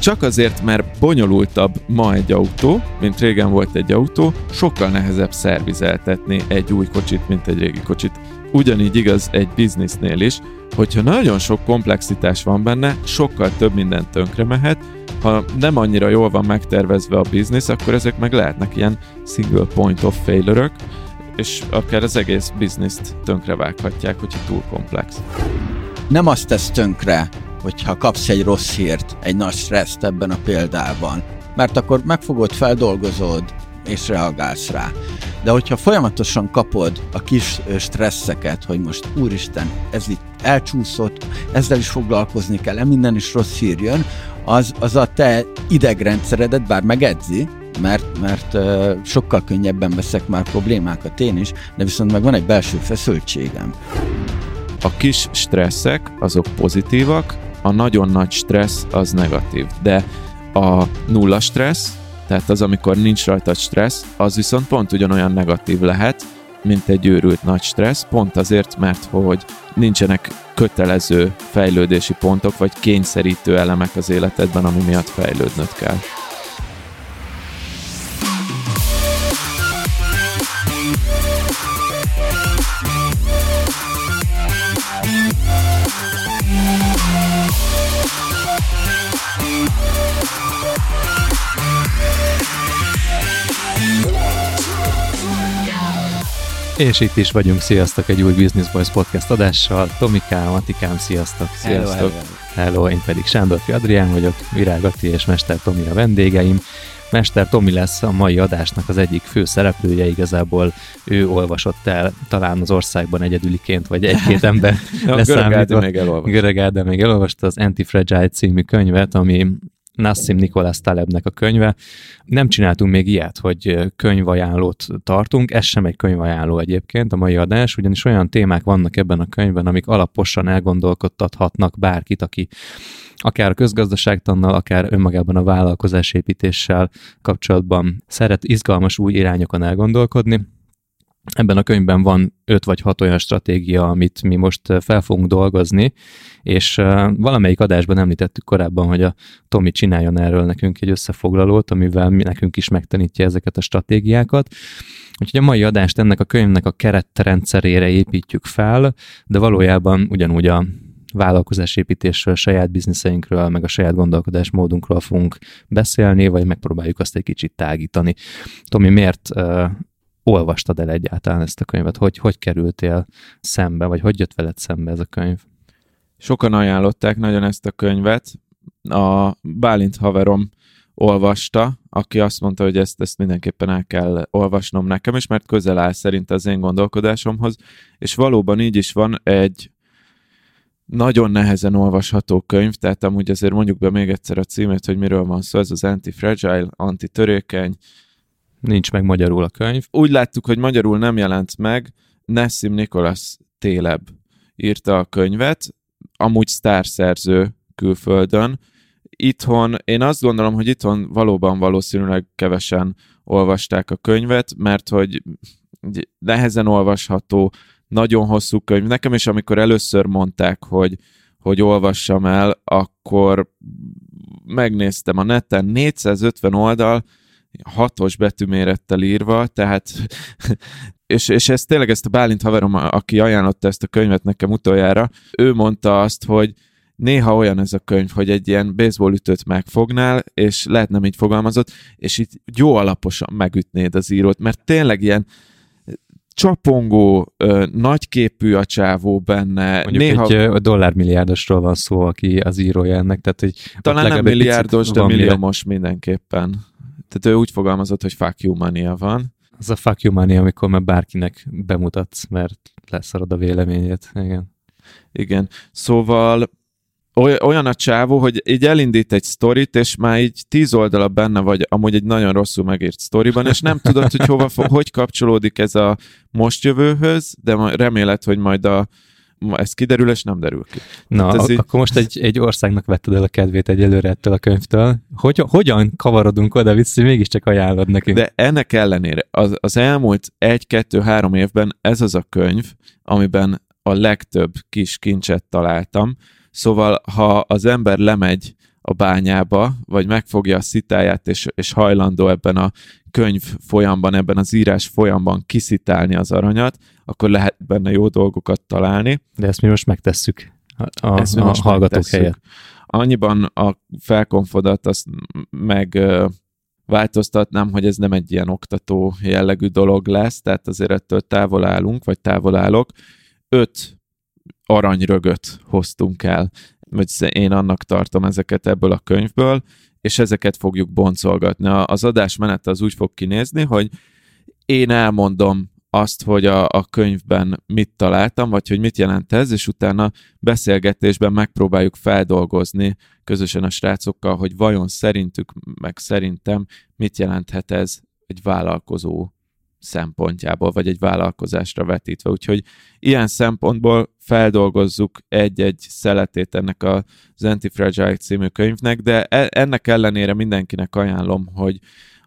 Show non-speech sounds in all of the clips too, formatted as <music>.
Csak azért, mert bonyolultabb ma egy autó, mint régen volt egy autó, sokkal nehezebb szervizeltetni egy új kocsit, mint egy régi kocsit. Ugyanígy igaz egy biznisznél is, hogyha nagyon sok komplexitás van benne, sokkal több minden tönkre mehet, ha nem annyira jól van megtervezve a biznisz, akkor ezek meg lehetnek ilyen single point of failure és akár az egész bizniszt tönkre vághatják, hogyha túl komplex. Nem azt tesz tönkre, hogyha kapsz egy rossz hírt, egy nagy stresszt ebben a példában, mert akkor megfogod, feldolgozod, és reagálsz rá. De hogyha folyamatosan kapod a kis stresszeket, hogy most úristen, ez itt elcsúszott, ezzel is foglalkozni kell, minden is rossz hír jön, az, az a te idegrendszeredet bár megedzi, mert, mert sokkal könnyebben veszek már problémákat én is, de viszont meg van egy belső feszültségem. A kis stresszek azok pozitívak, a nagyon nagy stressz az negatív, de a nulla stressz, tehát az, amikor nincs rajta stressz, az viszont pont ugyanolyan negatív lehet, mint egy őrült nagy stressz, pont azért, mert hogy nincsenek kötelező fejlődési pontok, vagy kényszerítő elemek az életedben, ami miatt fejlődnöd kell. És itt is vagyunk, sziasztok, egy új Business Boys podcast adással. Tomikám, Atikám, sziasztok. Sziasztok. Hello, hello. hello én pedig Sándorfi Adrián vagyok, Virág Ati és Mester Tomi a vendégeim. Mester Tomi lesz a mai adásnak az egyik fő szereplője, igazából ő olvasott el talán az országban egyedüliként, vagy egy-két ember <laughs> leszámítva. még elolvasta. Görög Ádám még elolvasta az Anti-Fragile című könyvet, ami Nassim Nikolas Talebnek a könyve. Nem csináltunk még ilyet, hogy könyvajánlót tartunk, ez sem egy könyvajánló egyébként, a mai adás, ugyanis olyan témák vannak ebben a könyvben, amik alaposan elgondolkodtathatnak bárkit, aki akár közgazdaságtannal, akár önmagában a vállalkozásépítéssel kapcsolatban szeret izgalmas új irányokon elgondolkodni. Ebben a könyvben van öt vagy hat olyan stratégia, amit mi most fel fogunk dolgozni, és valamelyik adásban említettük korábban, hogy a Tomi csináljon erről nekünk egy összefoglalót, amivel mi nekünk is megtanítja ezeket a stratégiákat. Úgyhogy a mai adást ennek a könyvnek a keretrendszerére építjük fel, de valójában ugyanúgy a vállalkozásépítésről, saját bizniszeinkről, meg a saját gondolkodásmódunkról fogunk beszélni, vagy megpróbáljuk azt egy kicsit tágítani. Tomi, miért olvastad el egyáltalán ezt a könyvet? Hogy, hogy kerültél szembe, vagy hogy jött veled szembe ez a könyv? Sokan ajánlották nagyon ezt a könyvet. A Bálint haverom olvasta, aki azt mondta, hogy ezt, ezt mindenképpen el kell olvasnom nekem is, mert közel áll szerint az én gondolkodásomhoz, és valóban így is van egy nagyon nehezen olvasható könyv, tehát amúgy azért mondjuk be még egyszer a címét, hogy miről van szó, ez az anti-fragile, anti-törékeny, Nincs meg magyarul a könyv. Úgy láttuk, hogy magyarul nem jelent meg. Nessim Nicholas Téleb írta a könyvet, amúgy sztárszerző külföldön. Itthon, én azt gondolom, hogy itthon valóban valószínűleg kevesen olvasták a könyvet, mert hogy nehezen olvasható, nagyon hosszú könyv. Nekem is, amikor először mondták, hogy, hogy olvassam el, akkor megnéztem a neten, 450 oldal, hatos betűmérettel írva, tehát <laughs> és, és ez tényleg ezt a Bálint haverom, aki ajánlotta ezt a könyvet nekem utoljára, ő mondta azt, hogy néha olyan ez a könyv, hogy egy ilyen baseball ütőt megfognál, és lehet nem így fogalmazott, és itt jó alaposan megütnéd az írót, mert tényleg ilyen csapongó, ö, nagyképű a csávó benne. Mondjuk Néha... egy dollármilliárdosról van szó, aki az írója ennek. Tehát, hogy Talán nem milliárdos, de milliómos mindenképpen. Tehát ő úgy fogalmazott, hogy fuck you mania van. Az a fuck you mania, amikor már bárkinek bemutatsz, mert leszarod a véleményét. Igen. Igen. Szóval olyan a csávó, hogy így elindít egy sztorit, és már így tíz oldala benne vagy amúgy egy nagyon rosszul megírt sztoriban, és nem tudod, hogy hova, hogy kapcsolódik ez a most jövőhöz, de remélet, hogy majd a ez kiderül, és nem derül ki. Na, ez így... akkor most egy, egy országnak vetted el a kedvét egyelőre ettől a könyvtől. Hogy, hogyan kavarodunk oda vissza, mégiscsak ajánlod nekünk? De ennek ellenére az, az elmúlt egy-kettő-három évben ez az a könyv, amiben a legtöbb kis kincset találtam, szóval ha az ember lemegy a bányába, vagy megfogja a szitáját, és, és hajlandó ebben a könyv folyamban, ebben az írás folyamban kiszitálni az aranyat, akkor lehet benne jó dolgokat találni. De ezt mi most megtesszük a, a, ezt a most hallgatók megtesszük. helyett. Annyiban a felkonfodat azt meg változtatnám, hogy ez nem egy ilyen oktató jellegű dolog lesz, tehát azért ettől távol állunk, vagy távol állok. Öt aranyrögöt hoztunk el, vagy én annak tartom ezeket ebből a könyvből, és ezeket fogjuk boncolgatni. Az adás menete az úgy fog kinézni, hogy én elmondom azt, hogy a, a könyvben mit találtam, vagy hogy mit jelent ez, és utána beszélgetésben megpróbáljuk feldolgozni közösen a srácokkal, hogy vajon szerintük, meg szerintem mit jelenthet ez egy vállalkozó szempontjából, vagy egy vállalkozásra vetítve. Úgyhogy ilyen szempontból feldolgozzuk egy-egy szeletét ennek az Antifragile című könyvnek, de e, ennek ellenére mindenkinek ajánlom, hogy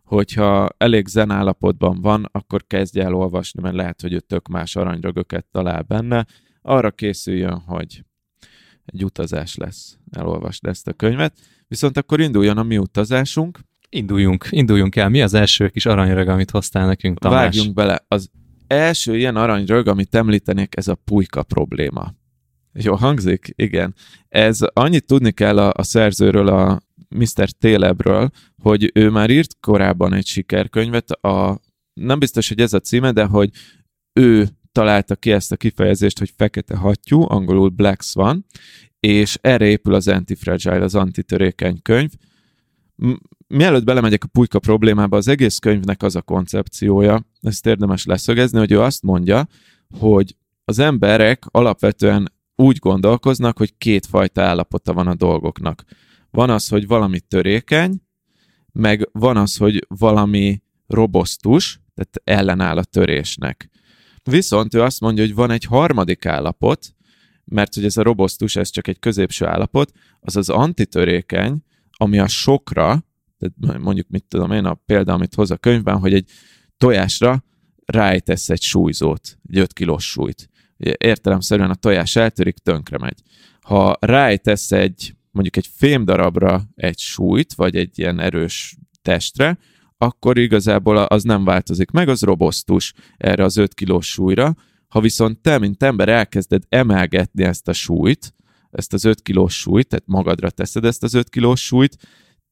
hogyha elég zen állapotban van, akkor kezdje el olvasni, mert lehet, hogy ő tök más aranyrögöket talál benne. Arra készüljön, hogy egy utazás lesz, elolvasd ezt a könyvet. Viszont akkor induljon a mi utazásunk. Induljunk, induljunk el. Mi az első kis aranyrög, amit hoztál nekünk, Tamás? Vágjunk bele. Az első ilyen aranyrög, amit említenék, ez a pulyka probléma. Jó hangzik? Igen. Ez annyit tudni kell a, a szerzőről, a Mr. Télebről, hogy ő már írt korábban egy sikerkönyvet, a, nem biztos, hogy ez a címe, de hogy ő találta ki ezt a kifejezést, hogy fekete hattyú, angolul Black Swan, és erre épül az Antifragile, az antitörékeny könyv. Mielőtt belemegyek a pulyka problémába, az egész könyvnek az a koncepciója, ezt érdemes leszögezni, hogy ő azt mondja, hogy az emberek alapvetően úgy gondolkoznak, hogy kétfajta állapota van a dolgoknak. Van az, hogy valami törékeny, meg van az, hogy valami robosztus, tehát ellenáll a törésnek. Viszont ő azt mondja, hogy van egy harmadik állapot, mert hogy ez a robosztus, ez csak egy középső állapot, az az antitörékeny, ami a sokra, tehát mondjuk mit tudom én, a példa, amit hoz a könyvben, hogy egy tojásra rájtesz egy súlyzót, egy 5 kilós súlyt. Értelemszerűen a tojás eltörik, tönkre megy. Ha rájtesz egy mondjuk egy fémdarabra egy súlyt, vagy egy ilyen erős testre, akkor igazából az nem változik meg, az robosztus erre az 5 kilós súlyra. Ha viszont te, mint ember elkezded emelgetni ezt a súlyt, ezt az 5 kilós súlyt, tehát magadra teszed ezt az 5 kilós súlyt,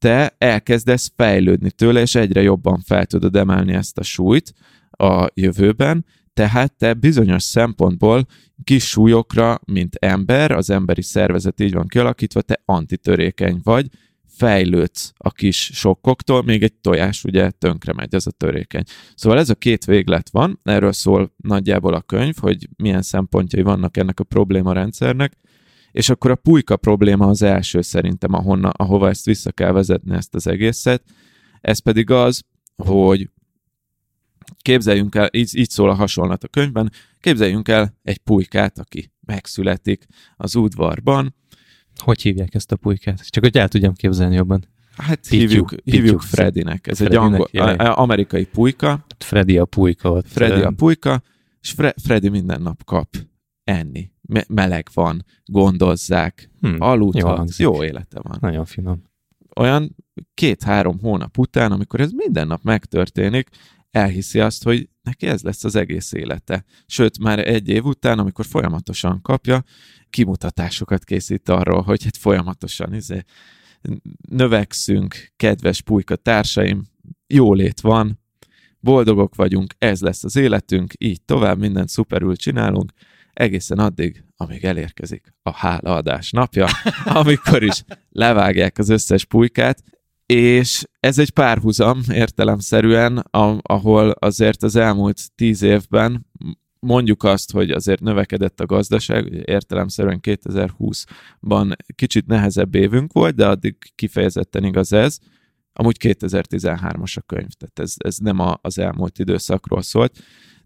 te elkezdesz fejlődni tőle, és egyre jobban fel tudod emelni ezt a súlyt a jövőben, tehát te bizonyos szempontból kis súlyokra, mint ember, az emberi szervezet így van kialakítva, te antitörékeny vagy, fejlődsz a kis sokkoktól, még egy tojás ugye tönkre megy, ez a törékeny. Szóval ez a két véglet van, erről szól nagyjából a könyv, hogy milyen szempontjai vannak ennek a probléma rendszernek, és akkor a pulyka probléma az első szerintem, ahonna, ahova ezt vissza kell vezetni ezt az egészet, ez pedig az, hogy képzeljünk el, így, így szól a hasonlat a könyvben, képzeljünk el egy pulykát, aki megszületik az udvarban. Hogy hívják ezt a pulykát? Csak hogy el tudjam képzelni jobban. Hát pittyú, hívjuk, pittyú, hívjuk Fredinek. Ez Fredinek, egy angol, amerikai pulyka. Freddy a pulyka ott. Freddy a pulyka, és Fre- Freddy minden nap kap enni. Me- meleg van, gondozzák, hmm, aludhat, jó, jó élete van. Nagyon finom. Olyan két-három hónap után, amikor ez minden nap megtörténik, elhiszi azt, hogy neki ez lesz az egész élete. Sőt, már egy év után, amikor folyamatosan kapja, kimutatásokat készít arról, hogy hát folyamatosan izé, növekszünk, kedves pulyka társaim, jólét van, boldogok vagyunk, ez lesz az életünk, így tovább mindent szuperül csinálunk, egészen addig, amíg elérkezik a hálaadás napja, <laughs> amikor is levágják az összes pulykát, és ez egy párhuzam értelemszerűen, ahol azért az elmúlt tíz évben mondjuk azt, hogy azért növekedett a gazdaság, értelemszerűen 2020-ban kicsit nehezebb évünk volt, de addig kifejezetten igaz ez. Amúgy 2013-as a könyv, tehát ez, ez nem a, az elmúlt időszakról szólt.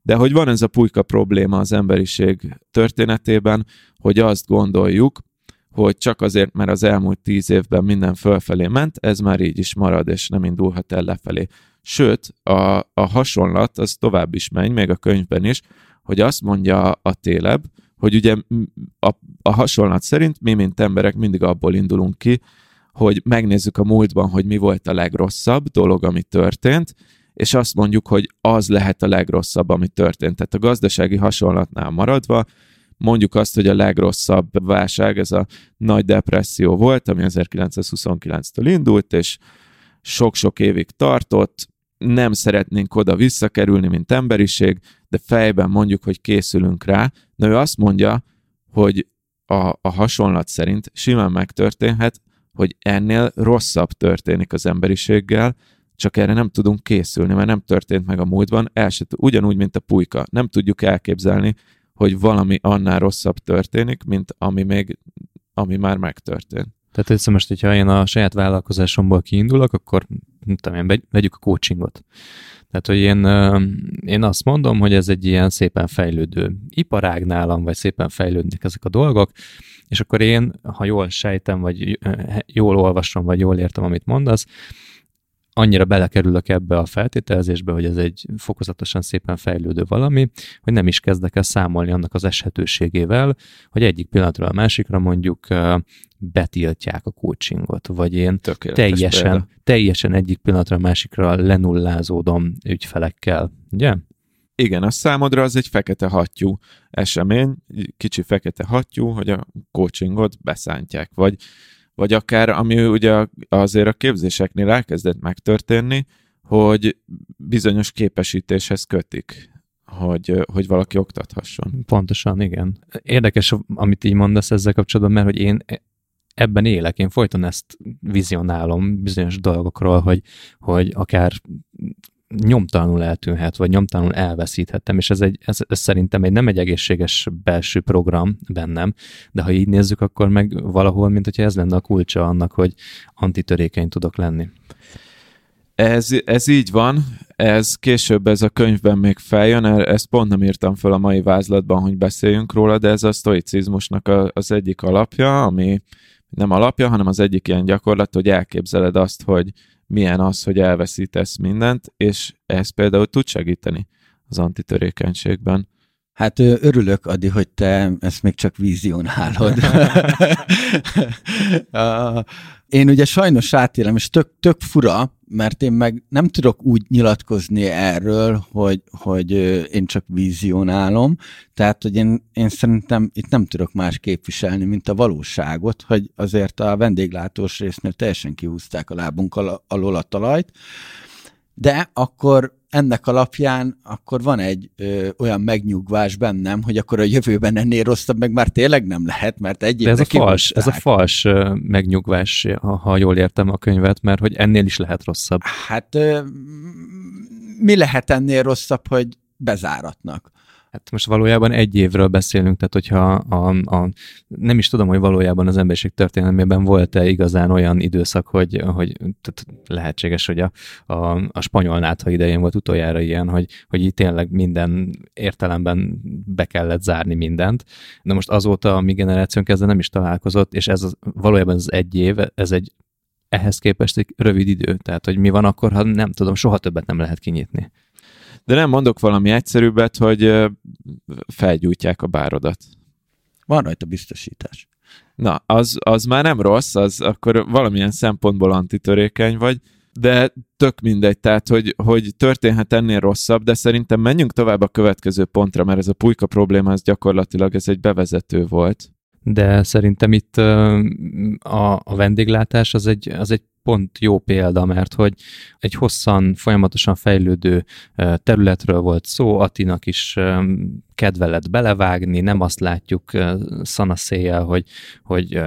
De hogy van ez a pulyka probléma az emberiség történetében, hogy azt gondoljuk, hogy csak azért, mert az elmúlt tíz évben minden fölfelé ment, ez már így is marad, és nem indulhat el lefelé. Sőt, a, a hasonlat az tovább is megy, még a könyvben is, hogy azt mondja a téleb, hogy ugye a, a hasonlat szerint mi, mint emberek mindig abból indulunk ki, hogy megnézzük a múltban, hogy mi volt a legrosszabb dolog, ami történt, és azt mondjuk, hogy az lehet a legrosszabb, ami történt. Tehát a gazdasági hasonlatnál maradva, mondjuk azt, hogy a legrosszabb válság, ez a nagy depresszió volt, ami 1929-től indult, és sok-sok évig tartott, nem szeretnénk oda visszakerülni, mint emberiség, de fejben mondjuk, hogy készülünk rá. Na ő azt mondja, hogy a, a hasonlat szerint simán megtörténhet, hogy ennél rosszabb történik az emberiséggel, csak erre nem tudunk készülni, mert nem történt meg a múltban, el se, ugyanúgy, mint a pulyka. Nem tudjuk elképzelni, hogy valami annál rosszabb történik, mint ami még, ami már megtörtént. Tehát össze most, hogyha én a saját vállalkozásomból kiindulok, akkor nem tudom én, vegyük a coachingot. Tehát, hogy én, én azt mondom, hogy ez egy ilyen szépen fejlődő iparág nálam, vagy szépen fejlődnek ezek a dolgok, és akkor én, ha jól sejtem, vagy jól olvasom, vagy jól értem, amit mondasz, annyira belekerülök ebbe a feltételezésbe, hogy ez egy fokozatosan szépen fejlődő valami, hogy nem is kezdek el számolni annak az eshetőségével, hogy egyik pillanatról a másikra mondjuk betiltják a coachingot, vagy én teljesen, teljesen egyik pillanatra a másikra lenullázódom ügyfelekkel, ugye? Igen, a számodra az egy fekete hattyú esemény, kicsi fekete hattyú, hogy a coachingot beszántják, vagy vagy akár, ami ugye azért a képzéseknél elkezdett megtörténni, hogy bizonyos képesítéshez kötik, hogy, hogy valaki oktathasson. Pontosan, igen. Érdekes, amit így mondasz ezzel kapcsolatban, mert hogy én ebben élek, én folyton ezt vizionálom bizonyos dolgokról, hogy, hogy akár nyomtalanul eltűnhet, vagy nyomtalanul elveszíthettem, és ez, egy, ez, ez szerintem egy nem egy egészséges belső program bennem, de ha így nézzük, akkor meg valahol, mint hogyha ez lenne a kulcsa annak, hogy antitörékeny tudok lenni. Ez, ez így van, ez később ez a könyvben még feljön, ezt pont nem írtam fel a mai vázlatban, hogy beszéljünk róla, de ez a stoicizmusnak a, az egyik alapja, ami nem alapja, hanem az egyik ilyen gyakorlat, hogy elképzeled azt, hogy milyen az, hogy elveszítesz mindent, és ez például tud segíteni az antitörékenységben. Hát örülök, Adi, hogy te ezt még csak vízionálod. <laughs> <laughs> én ugye sajnos átélem, és tök, tök fura, mert én meg nem tudok úgy nyilatkozni erről, hogy, hogy én csak vízionálom, tehát, hogy én, én szerintem itt nem tudok más képviselni, mint a valóságot, hogy azért a vendéglátós résznél teljesen kihúzták a lábunk alól a talajt, de akkor ennek alapján akkor van egy ö, olyan megnyugvás bennem, hogy akkor a jövőben ennél rosszabb meg már tényleg nem lehet, mert egy De ez a fals, ez a fals megnyugvás, ha, ha jól értem a könyvet, mert hogy ennél is lehet rosszabb. Hát ö, mi lehet ennél rosszabb, hogy bezáratnak? Hát most valójában egy évről beszélünk, tehát hogyha a, a, nem is tudom, hogy valójában az emberiség történelmében volt-e igazán olyan időszak, hogy, hogy tehát lehetséges, hogy a, a, a spanyol nátha idején volt utoljára ilyen, hogy, hogy itt tényleg minden értelemben be kellett zárni mindent. De most azóta a mi generációnk ezzel nem is találkozott, és ez az, valójában az egy év, ez egy ehhez képest egy rövid idő. Tehát, hogy mi van akkor, ha nem tudom, soha többet nem lehet kinyitni. De nem mondok valami egyszerűbbet, hogy felgyújtják a bárodat. Van rajta biztosítás. Na, az, az már nem rossz, az akkor valamilyen szempontból antitörékeny vagy, de tök mindegy, tehát hogy, hogy történhet ennél rosszabb, de szerintem menjünk tovább a következő pontra, mert ez a pulyka probléma, ez gyakorlatilag ez egy bevezető volt. De szerintem itt a, a vendéglátás az egy, az egy pont jó példa, mert hogy egy hosszan, folyamatosan fejlődő területről volt szó, Atinak is kedve lett belevágni, nem azt látjuk szanaszéjjel, hogy, hogy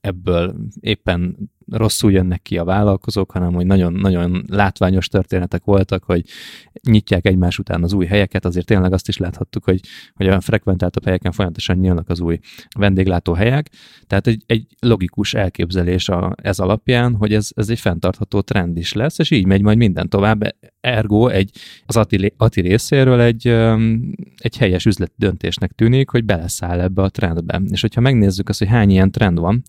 ebből éppen rosszul jönnek ki a vállalkozók, hanem hogy nagyon-nagyon látványos történetek voltak, hogy nyitják egymás után az új helyeket, azért tényleg azt is láthattuk, hogy, hogy a frekventáltabb helyeken folyamatosan nyílnak az új vendéglátó helyek, tehát egy, egy logikus elképzelés a, ez alapján, hogy ez, ez egy fenntartható trend is lesz, és így megy majd minden tovább, ergo egy, az Ati, Ati részéről egy, egy helyes üzleti döntésnek tűnik, hogy beleszáll ebbe a trendbe. És hogyha megnézzük azt, hogy hány ilyen trend van,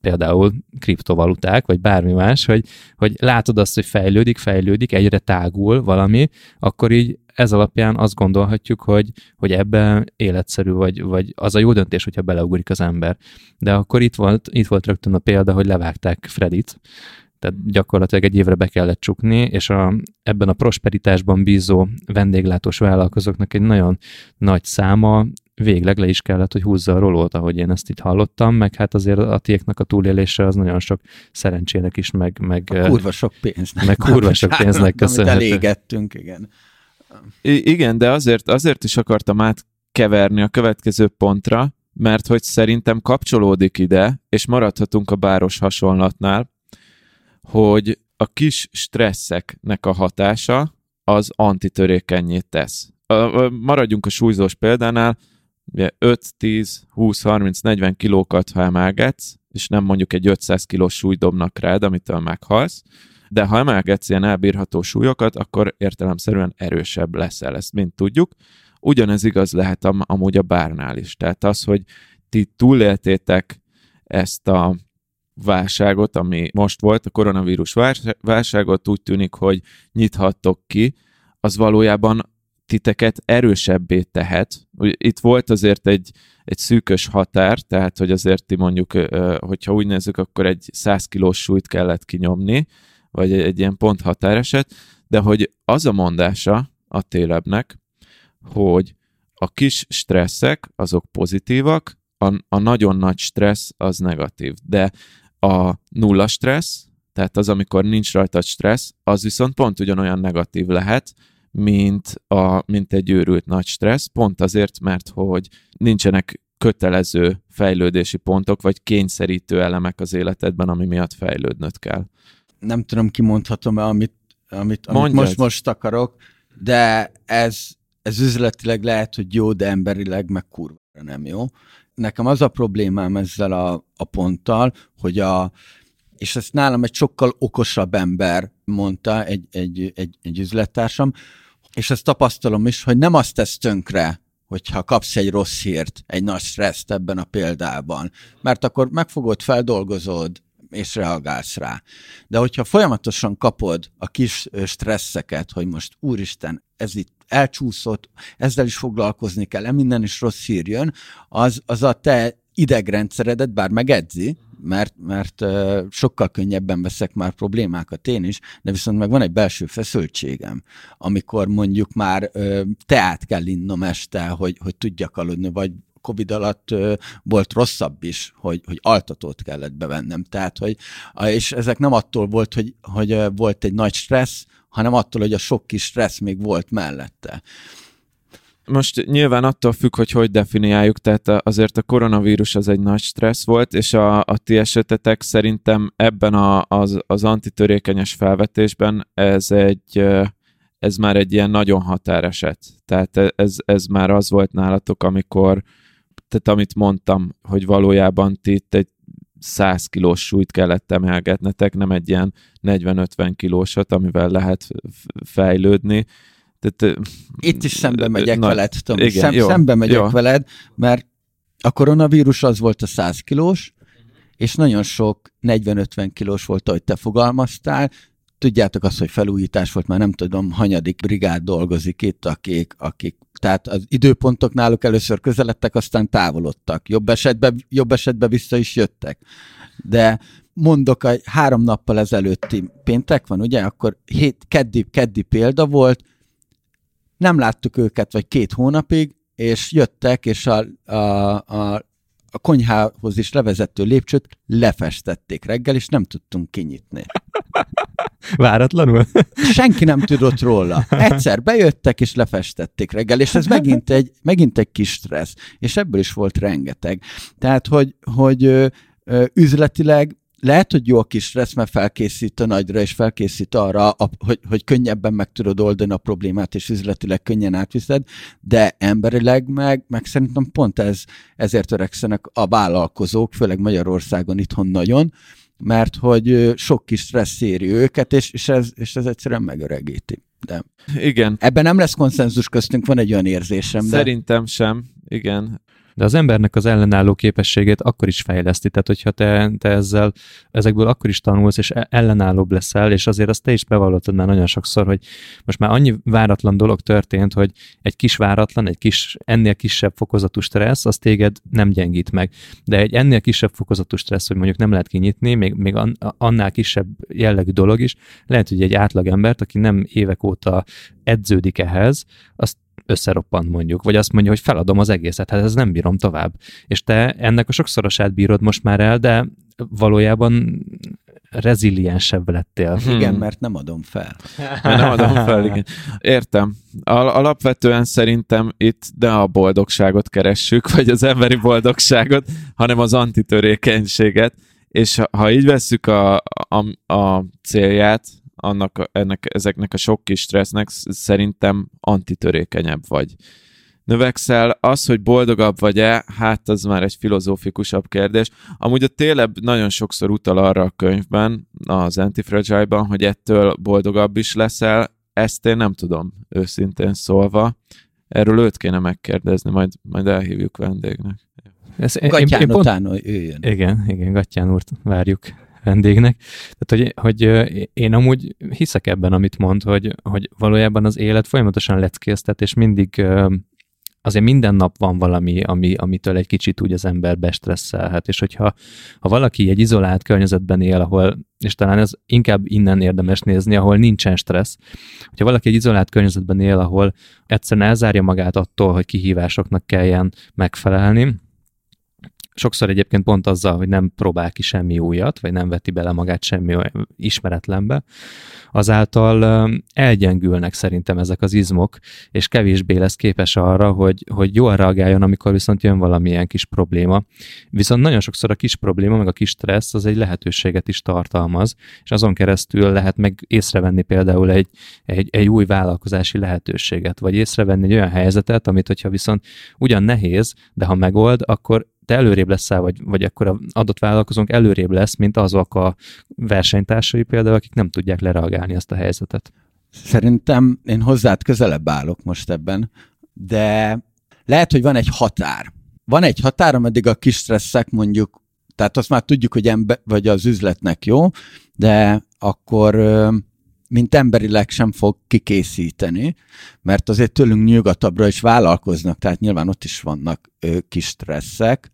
például kriptovaluták, vagy bármi más, hogy, hogy látod azt, hogy fejlődik, fejlődik, egyre tágul valami, akkor így ez alapján azt gondolhatjuk, hogy, hogy ebben életszerű, vagy, vagy az a jó döntés, hogyha beleugrik az ember. De akkor itt volt, itt volt rögtön a példa, hogy levágták Fredit, tehát gyakorlatilag egy évre be kellett csukni, és a, ebben a prosperitásban bízó vendéglátós vállalkozóknak egy nagyon nagy száma végleg le is kellett, hogy húzza a rolót, ahogy én ezt itt hallottam, meg hát azért a tiéknek a túlélése az nagyon sok szerencsének is, meg... meg a kurva sok pénznek. Meg kurva <laughs> sok pénznek köszönhető. Amit elégettünk, igen. I- igen, de azért, azért is akartam átkeverni a következő pontra, mert hogy szerintem kapcsolódik ide, és maradhatunk a báros hasonlatnál, hogy a kis stresszeknek a hatása az antitörékenyé tesz. Maradjunk a súlyzós példánál, ugye 5, 10, 20, 30, 40 kilókat, ha emelgetsz, és nem mondjuk egy 500 kilós súly dobnak rád, amitől meghalsz, de ha emelgetsz ilyen elbírható súlyokat, akkor értelemszerűen erősebb leszel, ezt mind tudjuk. Ugyanez igaz lehet am- amúgy a bárnál is. Tehát az, hogy ti túléltétek ezt a válságot, ami most volt, a koronavírus válságot, úgy tűnik, hogy nyithattok ki, az valójában titeket erősebbé tehet. Itt volt azért egy, egy szűkös határ, tehát hogy azért ti mondjuk, hogyha úgy nézzük, akkor egy 100 kilós súlyt kellett kinyomni, vagy egy, egy ilyen pont határeset, de hogy az a mondása a télebnek, hogy a kis stresszek azok pozitívak, a, a nagyon nagy stressz az negatív. De a nulla stressz, tehát az, amikor nincs rajta stressz, az viszont pont ugyanolyan negatív lehet, mint, a, mint egy őrült nagy stressz, pont azért, mert hogy nincsenek kötelező fejlődési pontok, vagy kényszerítő elemek az életedben, ami miatt fejlődnöd kell. Nem tudom, kimondhatom-e, amit, amit, amit most, most akarok, de ez, ez üzletileg lehet, hogy jó, de emberileg meg kurva nem jó nekem az a problémám ezzel a, a ponttal, hogy a, és ezt nálam egy sokkal okosabb ember mondta, egy, egy, egy, egy üzlettársam, és ezt tapasztalom is, hogy nem azt tesz tönkre, hogyha kapsz egy rossz hírt, egy nagy stresszt ebben a példában, mert akkor megfogod, feldolgozod, és reagálsz rá. De hogyha folyamatosan kapod a kis stresszeket, hogy most úristen, ez itt elcsúszott, ezzel is foglalkozni kell, minden is rossz hír jön, az, az a te idegrendszeredet, bár megedzi, mert, mert sokkal könnyebben veszek már problémákat én is, de viszont meg van egy belső feszültségem, amikor mondjuk már teát kell innom este, hogy, hogy tudjak aludni, vagy Covid alatt volt rosszabb is, hogy, hogy altatót kellett bevennem. Tehát, hogy, és ezek nem attól volt, hogy, hogy volt egy nagy stressz, hanem attól, hogy a sok kis stressz még volt mellette. Most nyilván attól függ, hogy hogy definiáljuk, tehát azért a koronavírus az egy nagy stressz volt, és a, a ti esetetek szerintem ebben a, az, az antitörékenyes felvetésben ez egy ez már egy ilyen nagyon határeset. Tehát ez, ez már az volt nálatok, amikor, tehát amit mondtam, hogy valójában ti itt egy 100 kilós súlyt kellett emelgetnetek, nem egy ilyen 40-50 kilósat, amivel lehet fejlődni. Tehát, Itt is szembe megyek na, veled, Tomi. Igen, Szem, jó, szembe megyek jó. veled, mert a koronavírus az volt a 100 kilós, és nagyon sok 40-50 kilós volt, ahogy te fogalmaztál, tudjátok azt, hogy felújítás volt, már nem tudom, hanyadik brigád dolgozik itt, akik, akik tehát az időpontok náluk először közeledtek, aztán távolodtak. Jobb esetben, jobb esetben vissza is jöttek. De mondok, egy három nappal ezelőtti péntek van, ugye, akkor hét, keddi, keddi példa volt, nem láttuk őket, vagy két hónapig, és jöttek, és a, a, a, a konyhához is levezető lépcsőt lefestették reggel, és nem tudtunk kinyitni. <laughs> Váratlanul? <laughs> Senki nem tudott róla. Egyszer bejöttek és lefestették reggel, és ez megint egy, megint egy kis stressz. És ebből is volt rengeteg. Tehát, hogy, hogy üzletileg lehet, hogy jó a kis stressz, mert felkészít a nagyra, és felkészít arra, a, hogy, hogy könnyebben meg tudod oldani a problémát, és üzletileg könnyen átviszed, de emberileg meg, meg szerintem pont ez, ezért törekszenek a vállalkozók, főleg Magyarországon itthon nagyon, mert hogy sok kis stressz éri őket, és, és, ez, és ez egyszerűen megöregíti. De igen. Ebben nem lesz konszenzus köztünk, van egy olyan érzésem. Szerintem de... sem, igen. De az embernek az ellenálló képességét akkor is fejleszti, tehát hogyha te, te ezzel, ezekből akkor is tanulsz, és e- ellenállóbb leszel, és azért azt te is bevallottad már nagyon sokszor, hogy most már annyi váratlan dolog történt, hogy egy kis váratlan, egy kis, ennél kisebb fokozatú stressz, az téged nem gyengít meg. De egy ennél kisebb fokozatú stressz, hogy mondjuk nem lehet kinyitni, még, még annál kisebb jellegű dolog is, lehet, hogy egy átlag embert, aki nem évek óta edződik ehhez, azt összeroppant mondjuk, vagy azt mondja, hogy feladom az egészet, hát ez nem bírom tovább. És te ennek a sokszorosát bírod most már el, de valójában reziliensebb lettél. Hmm. Igen, mert nem adom fel. Mert nem adom fel, igen. Értem. Al- alapvetően szerintem itt de a boldogságot keressük, vagy az emberi boldogságot, hanem az antitörékenységet. És ha, ha így vesszük a, a, a célját, annak, ennek, ezeknek a sok kis stressznek szerintem antitörékenyebb vagy. Növekszel, az, hogy boldogabb vagy-e, hát az már egy filozófikusabb kérdés. Amúgy a télebb nagyon sokszor utal arra a könyvben, az Antifragile-ban, hogy ettől boldogabb is leszel, ezt én nem tudom, őszintén szólva. Erről őt kéne megkérdezni, majd, majd elhívjuk vendégnek. Ez, Gattyán én, én pont, utána jöjjön. Igen, igen, Gattyán úrt várjuk vendégnek. Tehát, hogy, hogy én amúgy hiszek ebben, amit mond, hogy, hogy valójában az élet folyamatosan leckéztet, és mindig azért minden nap van valami, ami, amitől egy kicsit úgy az ember bestresszelhet, és hogyha ha valaki egy izolált környezetben él, ahol, és talán ez inkább innen érdemes nézni, ahol nincsen stressz, hogyha valaki egy izolált környezetben él, ahol egyszerűen elzárja magát attól, hogy kihívásoknak kelljen megfelelni, sokszor egyébként pont azzal, hogy nem próbál ki semmi újat, vagy nem veti bele magát semmi ismeretlenbe, azáltal elgyengülnek szerintem ezek az izmok, és kevésbé lesz képes arra, hogy, hogy jól reagáljon, amikor viszont jön valamilyen kis probléma. Viszont nagyon sokszor a kis probléma, meg a kis stressz az egy lehetőséget is tartalmaz, és azon keresztül lehet meg észrevenni például egy, egy, egy új vállalkozási lehetőséget, vagy észrevenni egy olyan helyzetet, amit hogyha viszont ugyan nehéz, de ha megold, akkor te előrébb leszel, vagy, vagy akkor a adott vállalkozónk előrébb lesz, mint azok a versenytársai például, akik nem tudják lereagálni ezt a helyzetet. Szerintem én hozzád közelebb állok most ebben, de lehet, hogy van egy határ. Van egy határ, ameddig a kis stresszek mondjuk, tehát azt már tudjuk, hogy ember, vagy az üzletnek jó, de akkor mint emberileg sem fog kikészíteni, mert azért tőlünk nyugatabbra is vállalkoznak, tehát nyilván ott is vannak kis stresszek,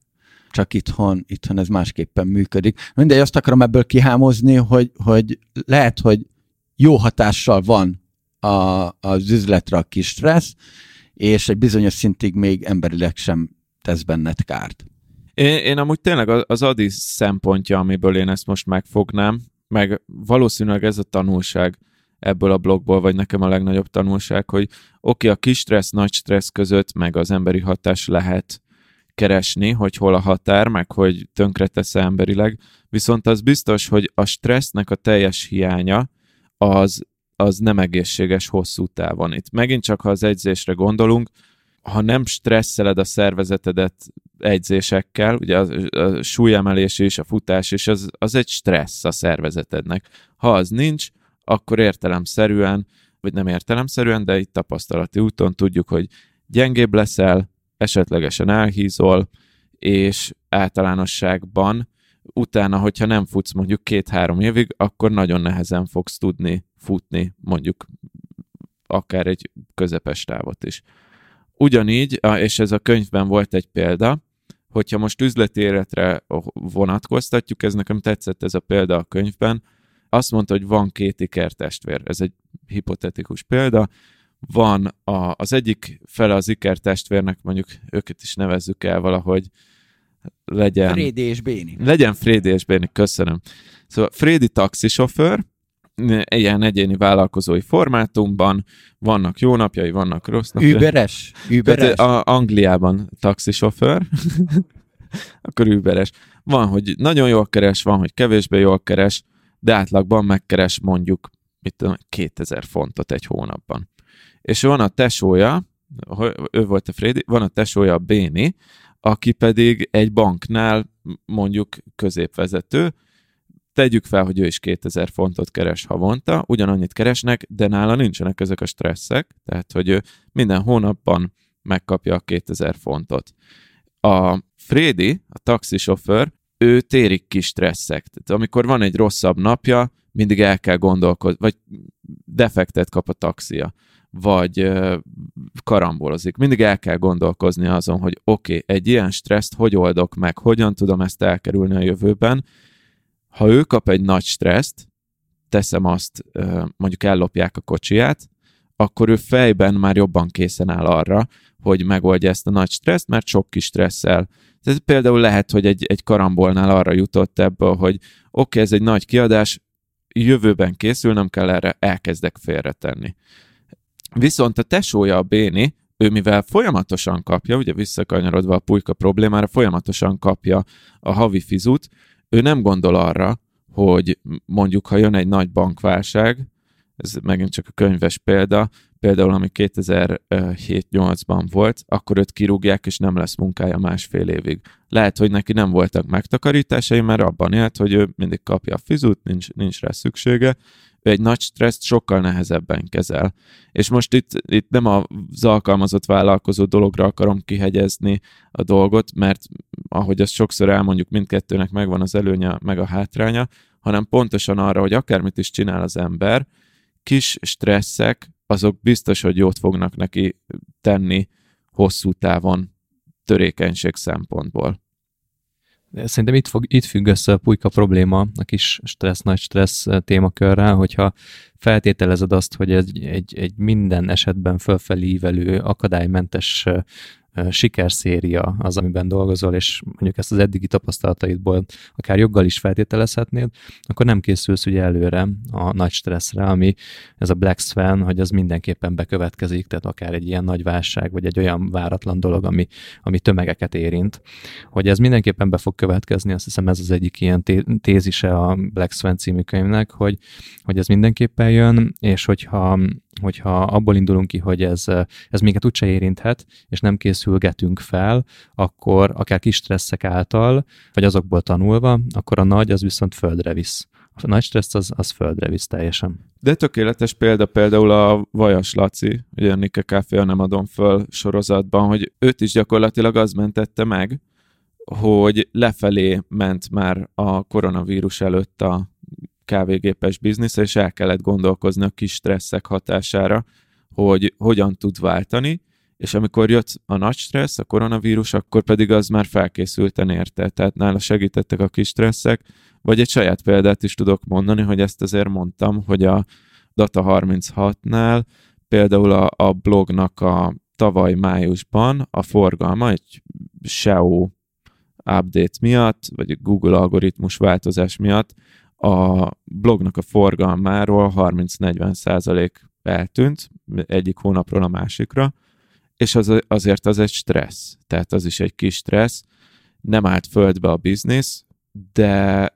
csak itthon, itthon ez másképpen működik. Mindegy, azt akarom ebből kihámozni, hogy, hogy lehet, hogy jó hatással van a, az üzletre a kis stressz, és egy bizonyos szintig még emberileg sem tesz benned kárt. Én, én amúgy tényleg az Adi szempontja, amiből én ezt most megfognám, meg valószínűleg ez a tanulság ebből a blogból, vagy nekem a legnagyobb tanulság, hogy oké, okay, a kis stressz, nagy stressz között, meg az emberi hatás lehet keresni, hogy hol a határ, meg hogy tönkretesz emberileg, viszont az biztos, hogy a stressznek a teljes hiánya az, az nem egészséges hosszú távon. Itt megint csak, ha az egyzésre gondolunk, ha nem stresszeled a szervezetedet egyzésekkel, ugye a, a súlyemelés és a futás is, az, az egy stressz a szervezetednek. Ha az nincs, akkor értelemszerűen, vagy nem értelemszerűen, de itt tapasztalati úton tudjuk, hogy gyengébb leszel, esetlegesen elhízol, és általánosságban utána, hogyha nem futsz mondjuk két-három évig, akkor nagyon nehezen fogsz tudni futni mondjuk akár egy közepes távot is. Ugyanígy, és ez a könyvben volt egy példa, hogyha most üzleti életre vonatkoztatjuk, ez nekem tetszett ez a példa a könyvben, azt mondta, hogy van két ikertestvér. Ez egy hipotetikus példa van a, az egyik fele az ikertestvérnek, mondjuk őket is nevezzük el valahogy, legyen... Frédi és Béni. Legyen Frédi és Béni, köszönöm. Szóval Frédi taxisofőr, ilyen egyéni vállalkozói formátumban, vannak jó napjai, vannak rossz napjai. Überes? Überes? A Angliában taxisofőr, <laughs> akkor überes. Van, hogy nagyon jól keres, van, hogy kevésbé jól keres, de átlagban megkeres mondjuk mit tudom, 2000 fontot egy hónapban és van a tesója, ő volt a Frédi, van a tesója a Béni, aki pedig egy banknál mondjuk középvezető, tegyük fel, hogy ő is 2000 fontot keres havonta, ugyanannyit keresnek, de nála nincsenek ezek a stresszek, tehát hogy ő minden hónapban megkapja a 2000 fontot. A Frédi, a taxisofőr, ő térik ki stresszek. Tehát amikor van egy rosszabb napja, mindig el kell gondolkozni, vagy defektet kap a taxia, vagy karambolozik. Mindig el kell gondolkozni azon, hogy oké, okay, egy ilyen stresszt hogy oldok meg, hogyan tudom ezt elkerülni a jövőben. Ha ő kap egy nagy stresszt, teszem azt, mondjuk ellopják a kocsiját, akkor ő fejben már jobban készen áll arra, hogy megoldja ezt a nagy stresszt, mert sok kis stresszel. Tehát például lehet, hogy egy, egy karambolnál arra jutott ebből, hogy oké, okay, ez egy nagy kiadás, jövőben készül, nem kell erre, elkezdek félretenni. Viszont a tesója, a Béni, ő mivel folyamatosan kapja, ugye visszakanyarodva a pulyka problémára, folyamatosan kapja a havi fizut, ő nem gondol arra, hogy mondjuk, ha jön egy nagy bankválság, ez megint csak a könyves példa, például ami 2007-8-ban volt, akkor őt kirúgják, és nem lesz munkája másfél évig. Lehet, hogy neki nem voltak megtakarításai, mert abban élt, hogy ő mindig kapja a fizut, nincs, nincs rá szüksége, ő egy nagy stresszt sokkal nehezebben kezel. És most itt, itt nem az alkalmazott vállalkozó dologra akarom kihegyezni a dolgot, mert ahogy azt sokszor elmondjuk, mindkettőnek megvan az előnye, meg a hátránya, hanem pontosan arra, hogy akármit is csinál az ember, kis stresszek, azok biztos, hogy jót fognak neki tenni hosszú távon törékenység szempontból. Szerintem itt, fog, itt függ össze a pulyka probléma, a kis stressz, nagy stressz témakörrel, hogyha feltételezed azt, hogy egy, egy, egy minden esetben fölfelívelő, akadálymentes sikerszéria az, amiben dolgozol, és mondjuk ezt az eddigi tapasztalataidból akár joggal is feltételezhetnéd, akkor nem készülsz ugye előre a nagy stresszre, ami ez a Black Swan, hogy az mindenképpen bekövetkezik, tehát akár egy ilyen nagy válság, vagy egy olyan váratlan dolog, ami, ami tömegeket érint, hogy ez mindenképpen be fog következni, azt hiszem ez az egyik ilyen tézise a Black Swan című könyvnek, hogy, hogy ez mindenképpen jön, és hogyha hogyha abból indulunk ki, hogy ez, ez minket úgyse érinthet, és nem készülgetünk fel, akkor akár kis stresszek által, vagy azokból tanulva, akkor a nagy az viszont földre visz. A nagy stressz az, az földre visz teljesen. De tökéletes példa például a Vajas Laci, ugye Nike Café, Nem adom föl sorozatban, hogy őt is gyakorlatilag az mentette meg, hogy lefelé ment már a koronavírus előtt a kávégépes biznisz, és el kellett gondolkozni a kis stresszek hatására, hogy hogyan tud váltani, és amikor jött a nagy stressz, a koronavírus, akkor pedig az már felkészülten érte, tehát nála segítettek a kis stresszek, vagy egy saját példát is tudok mondani, hogy ezt azért mondtam, hogy a Data 36-nál például a, a blognak a tavaly májusban a forgalma egy SEO update miatt, vagy a Google algoritmus változás miatt a blognak a forgalmáról 30-40 százalék eltűnt egyik hónapról a másikra, és az, azért az egy stressz, tehát az is egy kis stressz, nem állt földbe a biznisz, de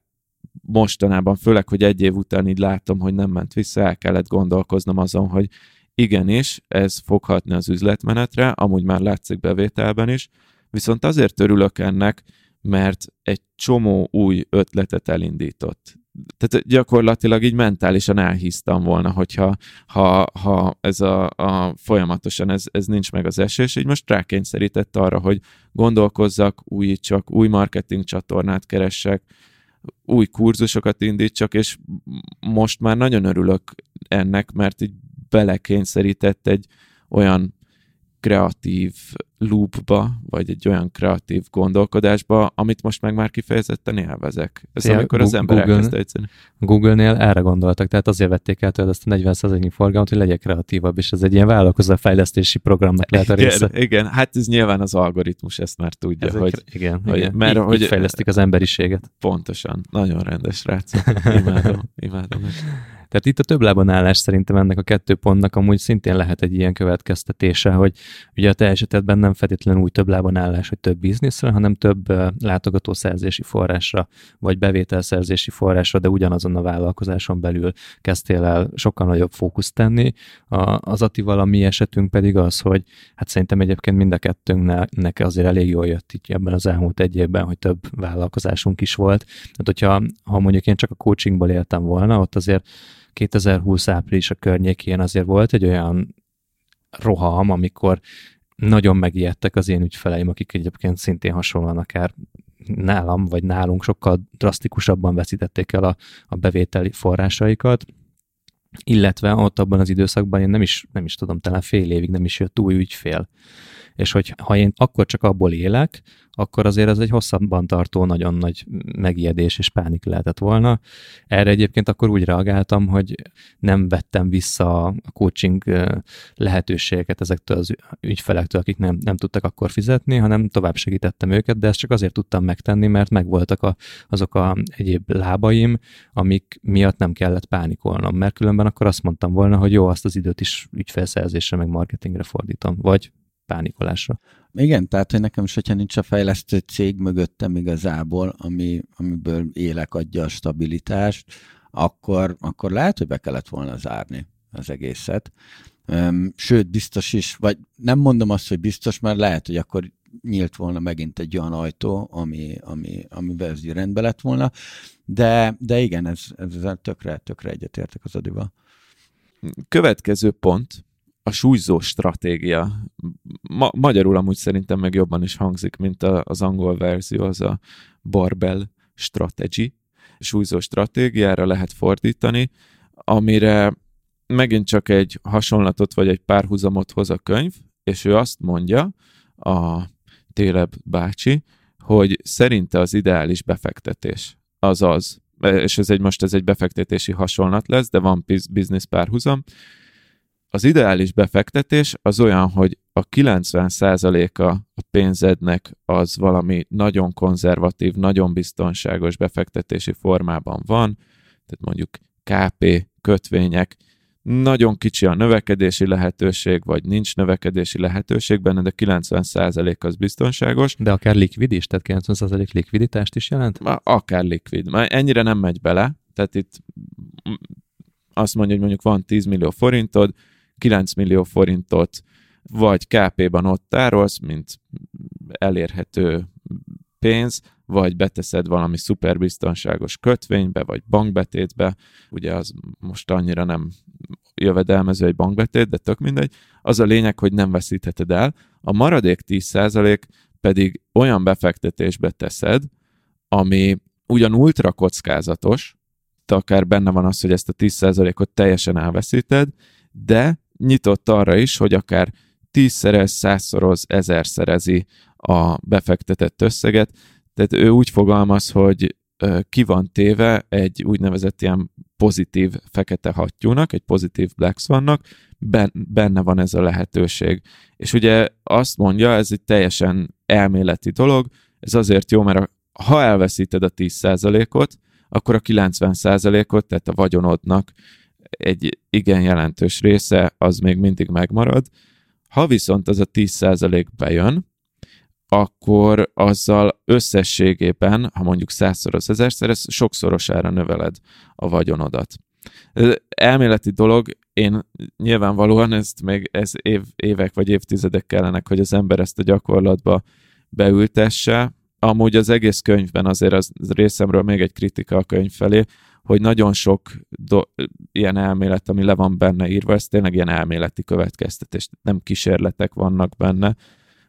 mostanában, főleg, hogy egy év után így látom, hogy nem ment vissza, el kellett gondolkoznom azon, hogy igenis, ez foghatni az üzletmenetre, amúgy már látszik bevételben is, viszont azért örülök ennek, mert egy csomó új ötletet elindított tehát gyakorlatilag így mentálisan elhíztam volna, hogyha ha, ha ez a, a folyamatosan ez, ez nincs meg az esély, és így most rákényszerített arra, hogy gondolkozzak, újítsak, új marketing csatornát keressek, új kurzusokat indítsak, és most már nagyon örülök ennek, mert így belekényszerített egy olyan kreatív loopba, vagy egy olyan kreatív gondolkodásba, amit most meg már kifejezetten élvezek. Ez ja, amikor az ember Google, elkezdte egyszerűen. Google-nél erre gondoltak, tehát azért vették el tőled ezt a 40 forgalmat, hogy legyek kreatívabb, és ez egy ilyen vállalkozófejlesztési programnak lehet a része. Igen, igen, hát ez nyilván az algoritmus ezt már tudja, ez hogy, igen, hogy, igen. mert így, hogy így fejlesztik az emberiséget. Pontosan, nagyon rendes rác. Imádom, <laughs> imádom. Tehát itt a több lábon állás szerintem ennek a kettő pontnak amúgy szintén lehet egy ilyen következtetése, hogy ugye a te esetedben nem feltétlenül új több lábon állás, hogy több bizniszre, hanem több látogatószerzési forrásra, vagy bevételszerzési forrásra, de ugyanazon a vállalkozáson belül kezdtél el sokkal nagyobb fókuszt tenni. A, az Atival a mi esetünk pedig az, hogy hát szerintem egyébként mind a kettőnknek azért elég jól jött így ebben az elmúlt egy évben, hogy több vállalkozásunk is volt. Tehát hogyha ha mondjuk én csak a coachingból éltem volna, ott azért 2020 április a környékén azért volt egy olyan roham, amikor nagyon megijedtek az én ügyfeleim, akik egyébként szintén hasonlóan akár nálam vagy nálunk sokkal drasztikusabban veszítették el a, a bevételi forrásaikat, illetve ott abban az időszakban én nem is, nem is tudom, talán fél évig nem is jött új ügyfél. És hogy ha én akkor csak abból élek, akkor azért ez egy hosszabban tartó, nagyon nagy megijedés és pánik lehetett volna. Erre egyébként akkor úgy reagáltam, hogy nem vettem vissza a coaching lehetőségeket ezektől az ügyfelektől, akik nem, nem tudtak akkor fizetni, hanem tovább segítettem őket, de ezt csak azért tudtam megtenni, mert megvoltak a, azok a egyéb lábaim, amik miatt nem kellett pánikolnom, mert különben akkor azt mondtam volna, hogy jó, azt az időt is ügyfelszerzésre meg marketingre fordítom, vagy pánikolásra. Igen, tehát hogy nekem is, hogyha nincs a fejlesztő cég mögöttem igazából, ami, amiből élek adja a stabilitást, akkor, akkor lehet, hogy be kellett volna zárni az egészet. Sőt, biztos is, vagy nem mondom azt, hogy biztos, mert lehet, hogy akkor nyílt volna megint egy olyan ajtó, ami, ami, amiben ez rendbe lett volna, de, de igen, ez, ez tökre, tökre egyetértek az Adival. Következő pont, a súlyzó stratégia. Ma, magyarul amúgy szerintem meg jobban is hangzik, mint a, az angol verzió, az a barbell strategy. Súlyzó stratégiára lehet fordítani, amire megint csak egy hasonlatot vagy egy párhuzamot hoz a könyv, és ő azt mondja, a Téleb bácsi, hogy szerinte az ideális befektetés az az, és ez egy most ez egy befektetési hasonlat lesz, de van business párhuzam, az ideális befektetés az olyan, hogy a 90%-a a pénzednek az valami nagyon konzervatív, nagyon biztonságos befektetési formában van, tehát mondjuk KP, kötvények, nagyon kicsi a növekedési lehetőség, vagy nincs növekedési lehetőség benne, de 90% az biztonságos. De akár likvid is, tehát 90% likviditást is jelent? Akár likvid. Már ennyire nem megy bele, tehát itt azt mondja, hogy mondjuk van 10 millió forintod, 9 millió forintot vagy KP-ban ott tárolsz, mint elérhető pénz, vagy beteszed valami szuperbiztonságos kötvénybe, vagy bankbetétbe, ugye az most annyira nem jövedelmező egy bankbetét, de tök mindegy. Az a lényeg, hogy nem veszítheted el. A maradék 10% pedig olyan befektetésbe teszed, ami ugyan ultra kockázatos, akár benne van az, hogy ezt a 10%-ot teljesen elveszíted, de nyitott arra is, hogy akár tízszerez, százszoroz, ezerszerezi a befektetett összeget. Tehát ő úgy fogalmaz, hogy ki van téve egy úgynevezett ilyen pozitív fekete hattyúnak, egy pozitív Black Swannak, benne van ez a lehetőség. És ugye azt mondja, ez egy teljesen elméleti dolog, ez azért jó, mert ha elveszíted a 10%-ot, akkor a 90%-ot, tehát a vagyonodnak egy igen jelentős része az még mindig megmarad. Ha viszont az a 10% bejön, akkor azzal összességében, ha mondjuk százszor az ezerszer, ez sokszorosára növeled a vagyonodat. Elméleti dolog, én nyilvánvalóan ezt még ez év, évek vagy évtizedek kellenek, hogy az ember ezt a gyakorlatba beültesse. Amúgy az egész könyvben azért az részemről még egy kritika a könyv felé, hogy nagyon sok do- ilyen elmélet, ami le van benne írva, ez tényleg ilyen elméleti következtetés, nem kísérletek vannak benne,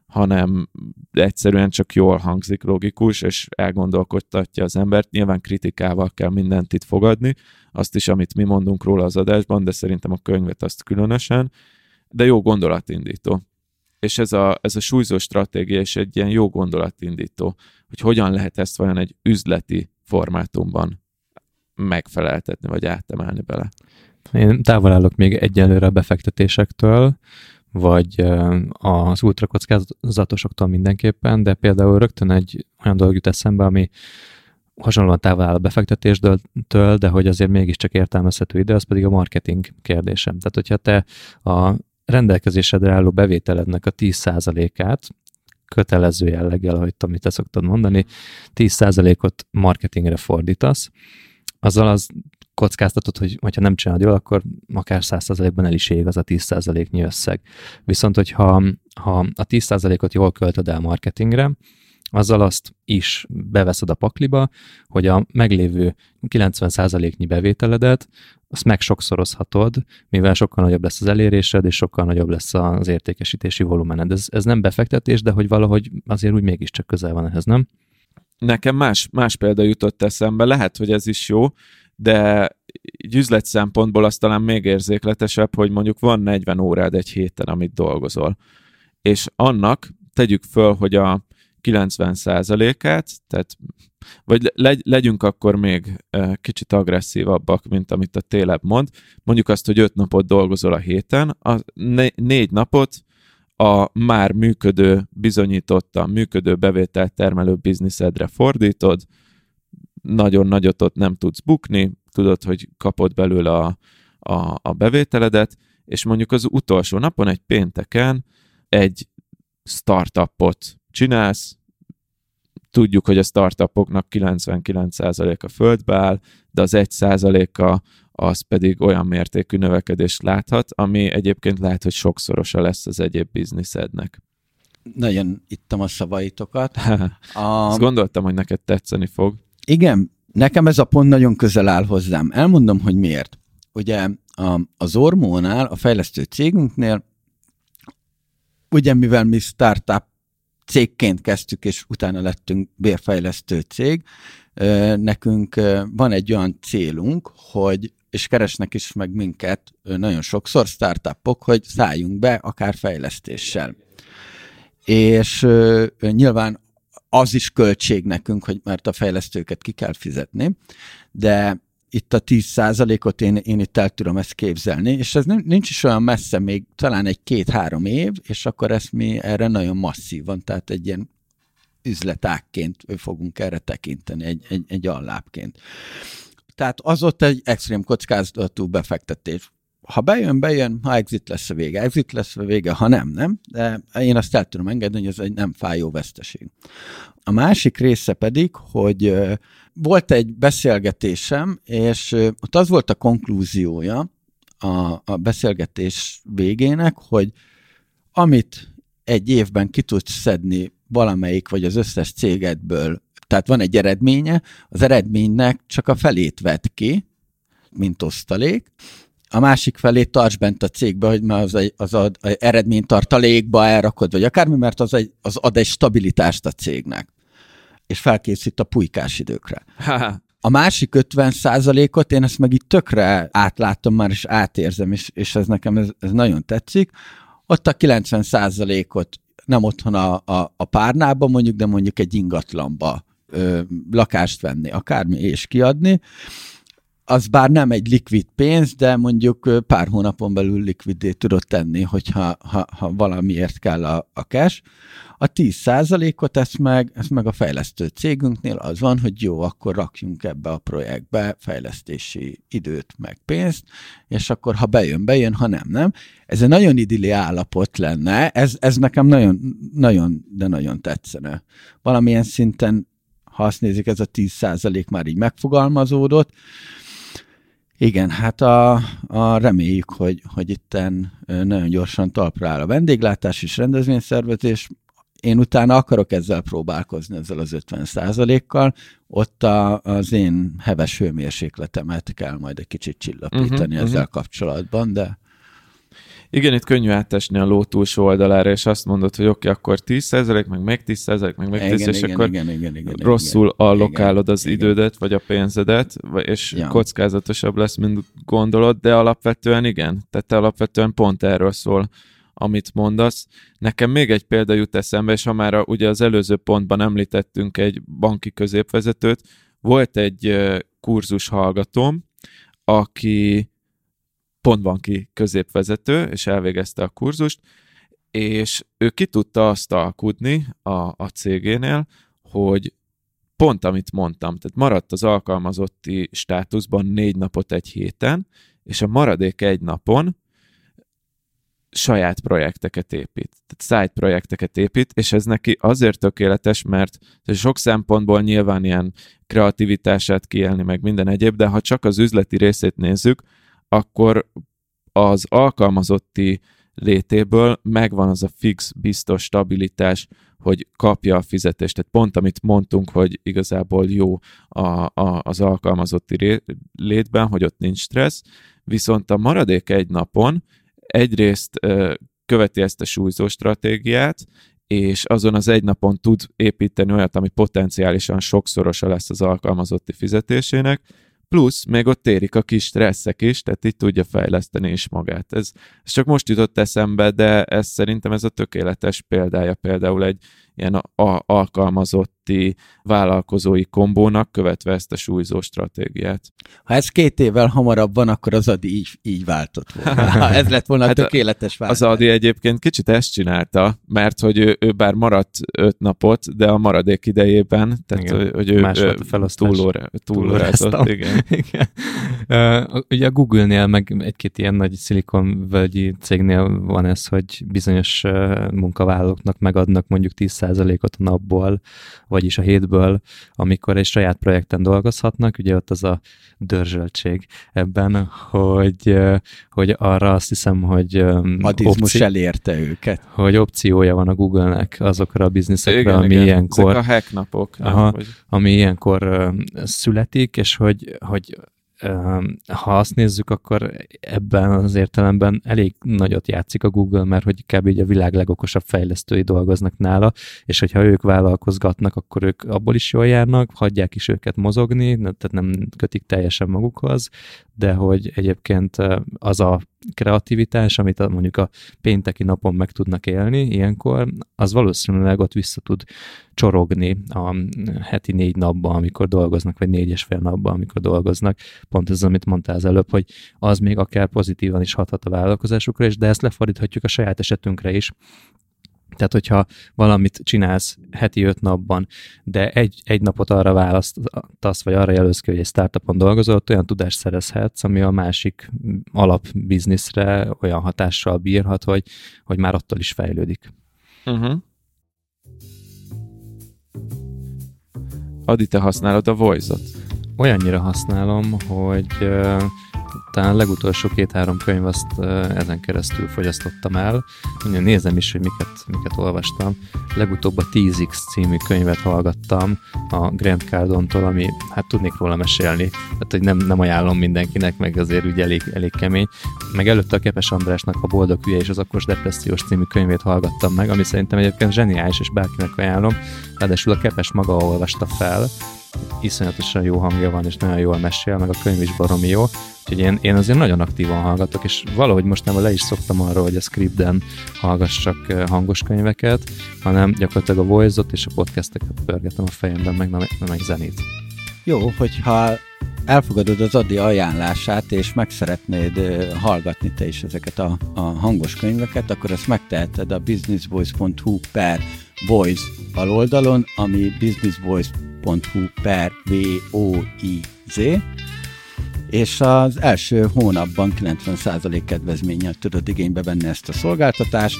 hanem egyszerűen csak jól hangzik, logikus, és elgondolkodtatja az embert. Nyilván kritikával kell mindent itt fogadni, azt is, amit mi mondunk róla az adásban, de szerintem a könyvet azt különösen, de jó gondolatindító. És ez a, ez a súlyzó stratégia is egy ilyen jó gondolatindító, hogy hogyan lehet ezt vajon egy üzleti formátumban megfeleltetni, vagy átemelni bele. Én távol állok még egyelőre a befektetésektől, vagy az ultrakockázatosoktól mindenképpen, de például rögtön egy olyan dolog jut eszembe, ami hasonlóan távol áll a befektetéstől, de hogy azért mégiscsak értelmezhető ide, az pedig a marketing kérdésem. Tehát, hogyha te a rendelkezésedre álló bevételednek a 10%-át kötelező jelleggel, ahogy amit te szoktad mondani, 10%-ot marketingre fordítasz, azzal az kockáztatod, hogy hogyha nem csinálod jól, akkor akár 100%-ban el is ég az a 10%-nyi összeg. Viszont, hogyha ha a 10%-ot jól költöd el marketingre, azzal azt is beveszed a pakliba, hogy a meglévő 90%-nyi bevételedet azt meg sokszorozhatod, mivel sokkal nagyobb lesz az elérésed, és sokkal nagyobb lesz az értékesítési volumened. Ez, ez nem befektetés, de hogy valahogy azért úgy mégiscsak közel van ehhez, nem? Nekem más, más példa jutott eszembe, lehet, hogy ez is jó, de egy üzlet szempontból az talán még érzékletesebb, hogy mondjuk van 40 órád egy héten, amit dolgozol. És annak tegyük föl, hogy a 90%-át, tehát vagy legy, legyünk akkor még kicsit agresszívabbak, mint amit a téleb mond. Mondjuk azt, hogy 5 napot dolgozol a héten, a négy napot a már működő, bizonyítottan működő bevételt termelő bizniszedre fordítod, nagyon nagyot ott nem tudsz bukni, tudod, hogy kapod belőle a, a, a bevételedet, és mondjuk az utolsó napon, egy pénteken egy startupot csinálsz, tudjuk, hogy a startupoknak 99%-a földbe áll, de az 1%-a az pedig olyan mértékű növekedést láthat, ami egyébként lehet, hogy sokszorosa lesz az egyéb bizniszednek. Nagyon ittam a szavaitokat. <laughs> a... Azt gondoltam, hogy neked tetszeni fog. Igen, nekem ez a pont nagyon közel áll hozzám. Elmondom, hogy miért. Ugye a, az Ormónál, a fejlesztő cégünknél, ugye mivel mi startup cégként kezdtük, és utána lettünk bérfejlesztő cég, nekünk van egy olyan célunk, hogy és keresnek is meg minket nagyon sokszor startupok, hogy szálljunk be akár fejlesztéssel. És nyilván az is költség nekünk, hogy mert a fejlesztőket ki kell fizetni, de itt a 10%-ot én, én itt el tudom ezt képzelni, és ez nincs is olyan messze, még talán egy két-három év, és akkor ezt mi erre nagyon masszívan, tehát egy ilyen üzletákként fogunk erre tekinteni, egy, egy, egy allápként. Tehát az ott egy extrém kockázatú befektetés. Ha bejön, bejön, ha exit lesz a vége, exit lesz a vége, ha nem, nem, de én azt el tudom engedni, hogy ez egy nem fájó veszteség. A másik része pedig, hogy volt egy beszélgetésem, és ott az volt a konklúziója a, a beszélgetés végének, hogy amit egy évben ki tudsz szedni valamelyik vagy az összes cégedből, tehát van egy eredménye, az eredménynek csak a felét vett ki, mint osztalék, a másik felét tarts bent a cégbe, hogy már az, egy, az ad, az eredménytartalékba elrakod, vagy akármi, mert az, egy, az ad egy stabilitást a cégnek és felkészít a pulykás időkre. <laughs> A másik 50 ot én ezt meg itt tökre átlátom már, és átérzem, és, és ez nekem ez, ez nagyon tetszik. Ott a 90 ot nem otthon a, a, a párnában mondjuk, de mondjuk egy ingatlanba ö, lakást venni, akármi, és kiadni, az bár nem egy likvid pénz, de mondjuk pár hónapon belül likvidé tudod tenni, hogyha ha, ha valamiért kell a, a cash. A 10%-ot ezt meg, ezt meg a fejlesztő cégünknél az van, hogy jó, akkor rakjunk ebbe a projektbe fejlesztési időt, meg pénzt, és akkor ha bejön, bejön, ha nem, nem. Ez egy nagyon idilli állapot lenne, ez, ez nekem nagyon, nagyon, de nagyon tetszene. Valamilyen szinten, ha azt nézik, ez a 10% már így megfogalmazódott, igen, hát a, a reméljük, hogy, hogy itten nagyon gyorsan talpra áll a vendéglátás és rendezvényszervezés. Én utána akarok ezzel próbálkozni, ezzel az 50% kal Ott a, az én heves hőmérsékletemet kell majd egy kicsit csillapítani uh-huh, ezzel uh-huh. kapcsolatban, de igen, itt könnyű átesni a ló túlsó oldalára, és azt mondod, hogy oké, okay, akkor 10%, meg meg 10%, meg meg 10%, igen, és igen, akkor igen, igen, igen, rosszul igen, allokálod az igen, idődet, vagy a pénzedet, és ja. kockázatosabb lesz, mint gondolod, de alapvetően igen. Tehát te alapvetően pont erről szól amit mondasz. Nekem még egy példa jut eszembe, és ha már a, ugye az előző pontban említettünk egy banki középvezetőt, volt egy kurzus hallgatóm, aki pontbanki középvezető, és elvégezte a kurzust, és ő ki tudta azt alkudni a, a cégénél, hogy pont amit mondtam, tehát maradt az alkalmazotti státuszban négy napot egy héten, és a maradék egy napon saját projekteket épít, tehát side projekteket épít, és ez neki azért tökéletes, mert sok szempontból nyilván ilyen kreativitását kielni, meg minden egyéb, de ha csak az üzleti részét nézzük, akkor az alkalmazotti létéből megvan az a fix, biztos stabilitás, hogy kapja a fizetést. Tehát pont amit mondtunk, hogy igazából jó a, a, az alkalmazotti ré, létben, hogy ott nincs stressz, viszont a maradék egy napon egyrészt ö, követi ezt a súlyzó stratégiát, és azon az egy napon tud építeni olyat, ami potenciálisan sokszorosa lesz az alkalmazotti fizetésének, plusz még ott érik a kis stresszek is, tehát így tudja fejleszteni is magát. Ez, ez csak most jutott eszembe, de ez szerintem ez a tökéletes példája például egy ilyen a- alkalmazotti vállalkozói kombónak követve ezt a súlyzó stratégiát. Ha ez két évvel hamarabb van, akkor az Adi így, így váltott volna. <laughs> ez lett volna hát a tökéletes váltás. Az Adi egyébként kicsit ezt csinálta, mert hogy ő, ő bár maradt öt napot, de a maradék idejében, tehát igen. hogy ő, Más ő túlóra, túlórázott. Igen. <laughs> igen. Uh, ugye a Google-nél, meg egy-két ilyen nagy szilikonvölgyi cégnél van ez, hogy bizonyos uh, munkavállalóknak megadnak mondjuk 10%-ot a napból, vagyis a hétből, amikor egy saját projekten dolgozhatnak, ugye ott az a dörzsöltség ebben, hogy, hogy arra azt hiszem, hogy Adizmus opci- elérte őket. Hogy opciója van a Google-nek azokra a bizniszekre, igen, ami igen. ilyenkor... Ezek a hack napok. Aha, ami ilyenkor születik, és hogy, hogy ha azt nézzük, akkor ebben az értelemben elég nagyot játszik a Google, mert hogy kb. így a világ legokosabb fejlesztői dolgoznak nála, és hogyha ők vállalkozgatnak, akkor ők abból is jól járnak, hagyják is őket mozogni, tehát nem kötik teljesen magukhoz, de hogy egyébként az a kreativitás, amit mondjuk a pénteki napon meg tudnak élni ilyenkor, az valószínűleg ott vissza tud csorogni a heti négy napban, amikor dolgoznak, vagy négy és fél napban, amikor dolgoznak. Pont ez, amit mondtál az előbb, hogy az még akár pozitívan is hathat a vállalkozásukra is, de ezt lefordíthatjuk a saját esetünkre is, tehát, hogyha valamit csinálsz heti öt napban, de egy, egy napot arra választasz, vagy arra jelölsz ki, hogy egy startupon dolgozol, ott olyan tudást szerezhetsz, ami a másik alapbizniszre olyan hatással bírhat, hogy, hogy már attól is fejlődik. Uh-huh. Adi, te használod a Voice-ot? Olyannyira használom, hogy talán a legutolsó két-három könyv azt ezen keresztül fogyasztottam el. Ugye nézem is, hogy miket, miket olvastam. Legutóbb a 10X című könyvet hallgattam a Grant Cardontól, ami hát tudnék róla mesélni. Tehát, hogy nem, nem ajánlom mindenkinek, meg azért ugye elég, elég kemény. Meg előtte a Kepes Andrásnak a Boldog Hülye és az Akkos Depressziós című könyvét hallgattam meg, ami szerintem egyébként zseniális, és bárkinek ajánlom. Ráadásul a Kepes maga olvasta fel, iszonyatosan jó hangja van, és nagyon jól mesél, meg a könyv is baromi jó. Úgyhogy én, én azért nagyon aktívan hallgatok, és valahogy most nem le is szoktam arról, hogy a scripten hallgassak hangos könyveket, hanem gyakorlatilag a voice és a podcasteket pörgetem a fejemben, meg, meg, zenét. Jó, hogyha elfogadod az Adi ajánlását, és meg szeretnéd hallgatni te is ezeket a, a hangos könyveket, akkor ezt megteheted a businessvoice.hu per voice aloldalon, ami businessvoice.hu per V-O-I-Z, és az első hónapban 90% kedvezménnyel tudod igénybe venni ezt a szolgáltatást.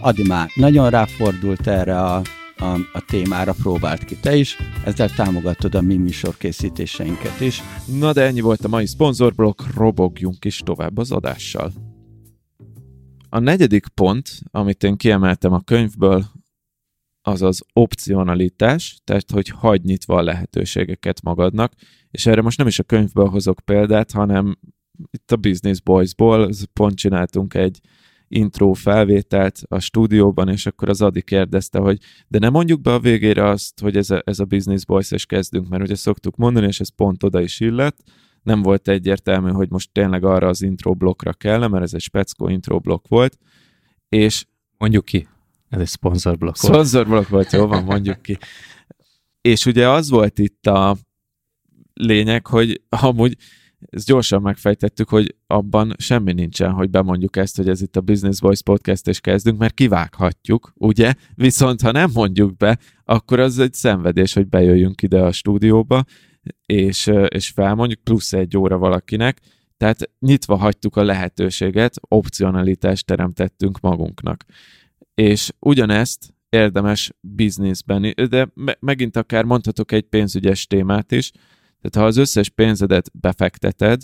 Adi már nagyon ráfordult erre a, a, a témára, próbált ki te is, ezzel támogatod a mi műsor készítéseinket is. Na de ennyi volt a mai szponzorblokk, robogjunk is tovább az adással. A negyedik pont, amit én kiemeltem a könyvből, az az opcionalitás, tehát hogy hagy nyitva a lehetőségeket magadnak, és erre most nem is a könyvből hozok példát, hanem itt a Business Boys-ból pont csináltunk egy intro felvételt a stúdióban, és akkor az Adi kérdezte, hogy de nem mondjuk be a végére azt, hogy ez a, ez a Business Boys, és kezdünk, mert ugye szoktuk mondani, és ez pont oda is illett, nem volt egyértelmű, hogy most tényleg arra az intro blokkra kell, mert ez egy speckó intro blokk volt, és mondjuk ki. Ez egy szponzorblokk volt. Szponzorblokk volt, jó van, mondjuk ki. És ugye az volt itt a lényeg, hogy amúgy ezt gyorsan megfejtettük, hogy abban semmi nincsen, hogy bemondjuk ezt, hogy ez itt a Business Voice podcast, és kezdünk, mert kivághatjuk, ugye? Viszont ha nem mondjuk be, akkor az egy szenvedés, hogy bejöjjünk ide a stúdióba, és, és felmondjuk, plusz egy óra valakinek, tehát nyitva hagytuk a lehetőséget, opcionalitást teremtettünk magunknak és ugyanezt érdemes bizniszben, de me- megint akár mondhatok egy pénzügyes témát is, tehát ha az összes pénzedet befekteted,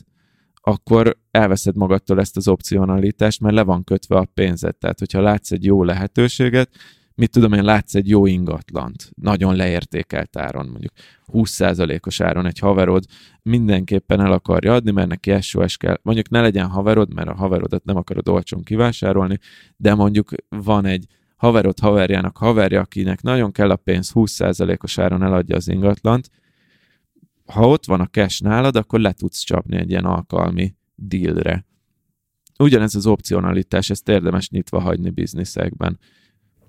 akkor elveszed magadtól ezt az opcionalitást, mert le van kötve a pénzed. Tehát, hogyha látsz egy jó lehetőséget, mit tudom én, látsz egy jó ingatlant, nagyon leértékelt áron, mondjuk 20%-os áron egy haverod mindenképpen el akarja adni, mert neki SOS kell. Mondjuk ne legyen haverod, mert a haverodat nem akarod olcsón kivásárolni, de mondjuk van egy haverod haverjának haverja, akinek nagyon kell a pénz, 20%-os áron eladja az ingatlant, ha ott van a cash nálad, akkor le tudsz csapni egy ilyen alkalmi dealre. Ugyanez az opcionalitás, ezt érdemes nyitva hagyni bizniszekben.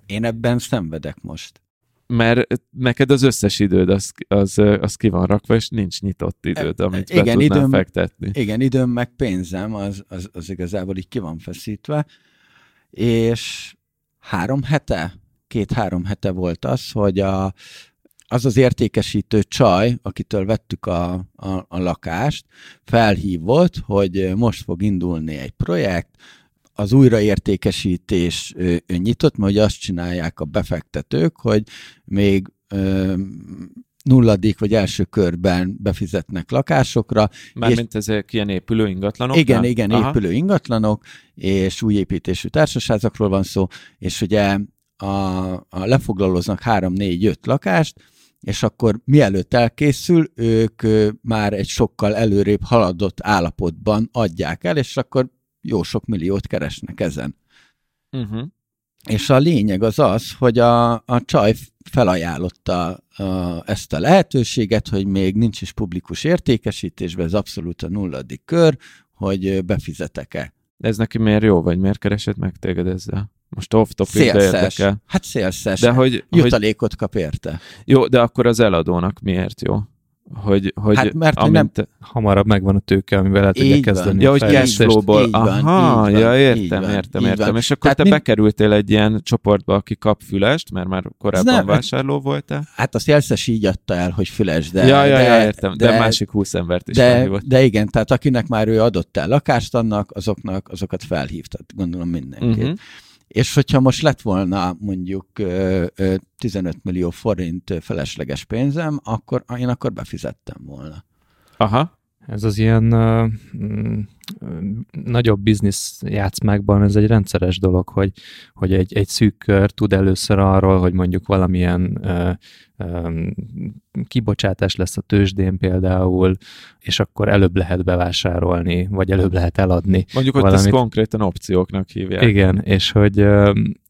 Én ebben szenvedek most. Mert neked az összes időd az, az, az ki van rakva, és nincs nyitott időd, amit igen, be tudnál időm, fektetni. Igen, időm meg pénzem, az, az, az igazából így ki van feszítve, és három hete, két-három hete volt az, hogy a, az az értékesítő csaj, akitől vettük a, a, a lakást, felhívott, hogy most fog indulni egy projekt, az újraértékesítés nyitott, mert azt csinálják a befektetők, hogy még nulladik vagy első körben befizetnek lakásokra. Mármint ezek ilyen épülő ingatlanok? Igen, igen, Aha. épülő ingatlanok, és új építésű van szó, és ugye a, a négy, öt lakást, és akkor mielőtt elkészül, ők már egy sokkal előrébb haladott állapotban adják el, és akkor jó sok milliót keresnek ezen. Uh-huh. És a lényeg az az, hogy a, a csaj felajánlotta a, ezt a lehetőséget, hogy még nincs is publikus értékesítésben, ez abszolút a nulladik kör, hogy befizetek-e. Ez neki miért jó, vagy miért keresett meg téged ezzel? Most off topic, de érdekel. Hát szélszes. De hogy, Jutalékot hogy... kap érte. Jó, de akkor az eladónak miért jó? Hogy, hogy hát mert amint nem... te... hamarabb megvan a tőke, amivel el tudja kezdeni. Ja, hogy cashflow-ból. Aha, így ja, értem, van, értem, értem. És akkor Tehát te mi... bekerültél egy ilyen csoportba, aki kap fülest, mert már korábban nem, vásárló voltál. Hát azt Jelszes így adta el, hogy füles, de... Ja, ja, ja értem, de, de másik húsz embert is de, de igen, tehát akinek már ő adott el lakást annak, azoknak, azokat felhívtad, gondolom mindenkit. Uh-huh. És hogyha most lett volna mondjuk 15 millió forint felesleges pénzem, akkor én akkor befizettem volna. Aha. Ez az ilyen uh, nagyobb biznisz játszmákban ez egy rendszeres dolog, hogy, hogy egy, egy szűk kör tud először arról, hogy mondjuk valamilyen um, kibocsátás lesz a tőzsdén például, és akkor előbb lehet bevásárolni, vagy előbb lehet eladni. Mondjuk, hogy ezt konkrétan opcióknak hívják. Igen, és hogy,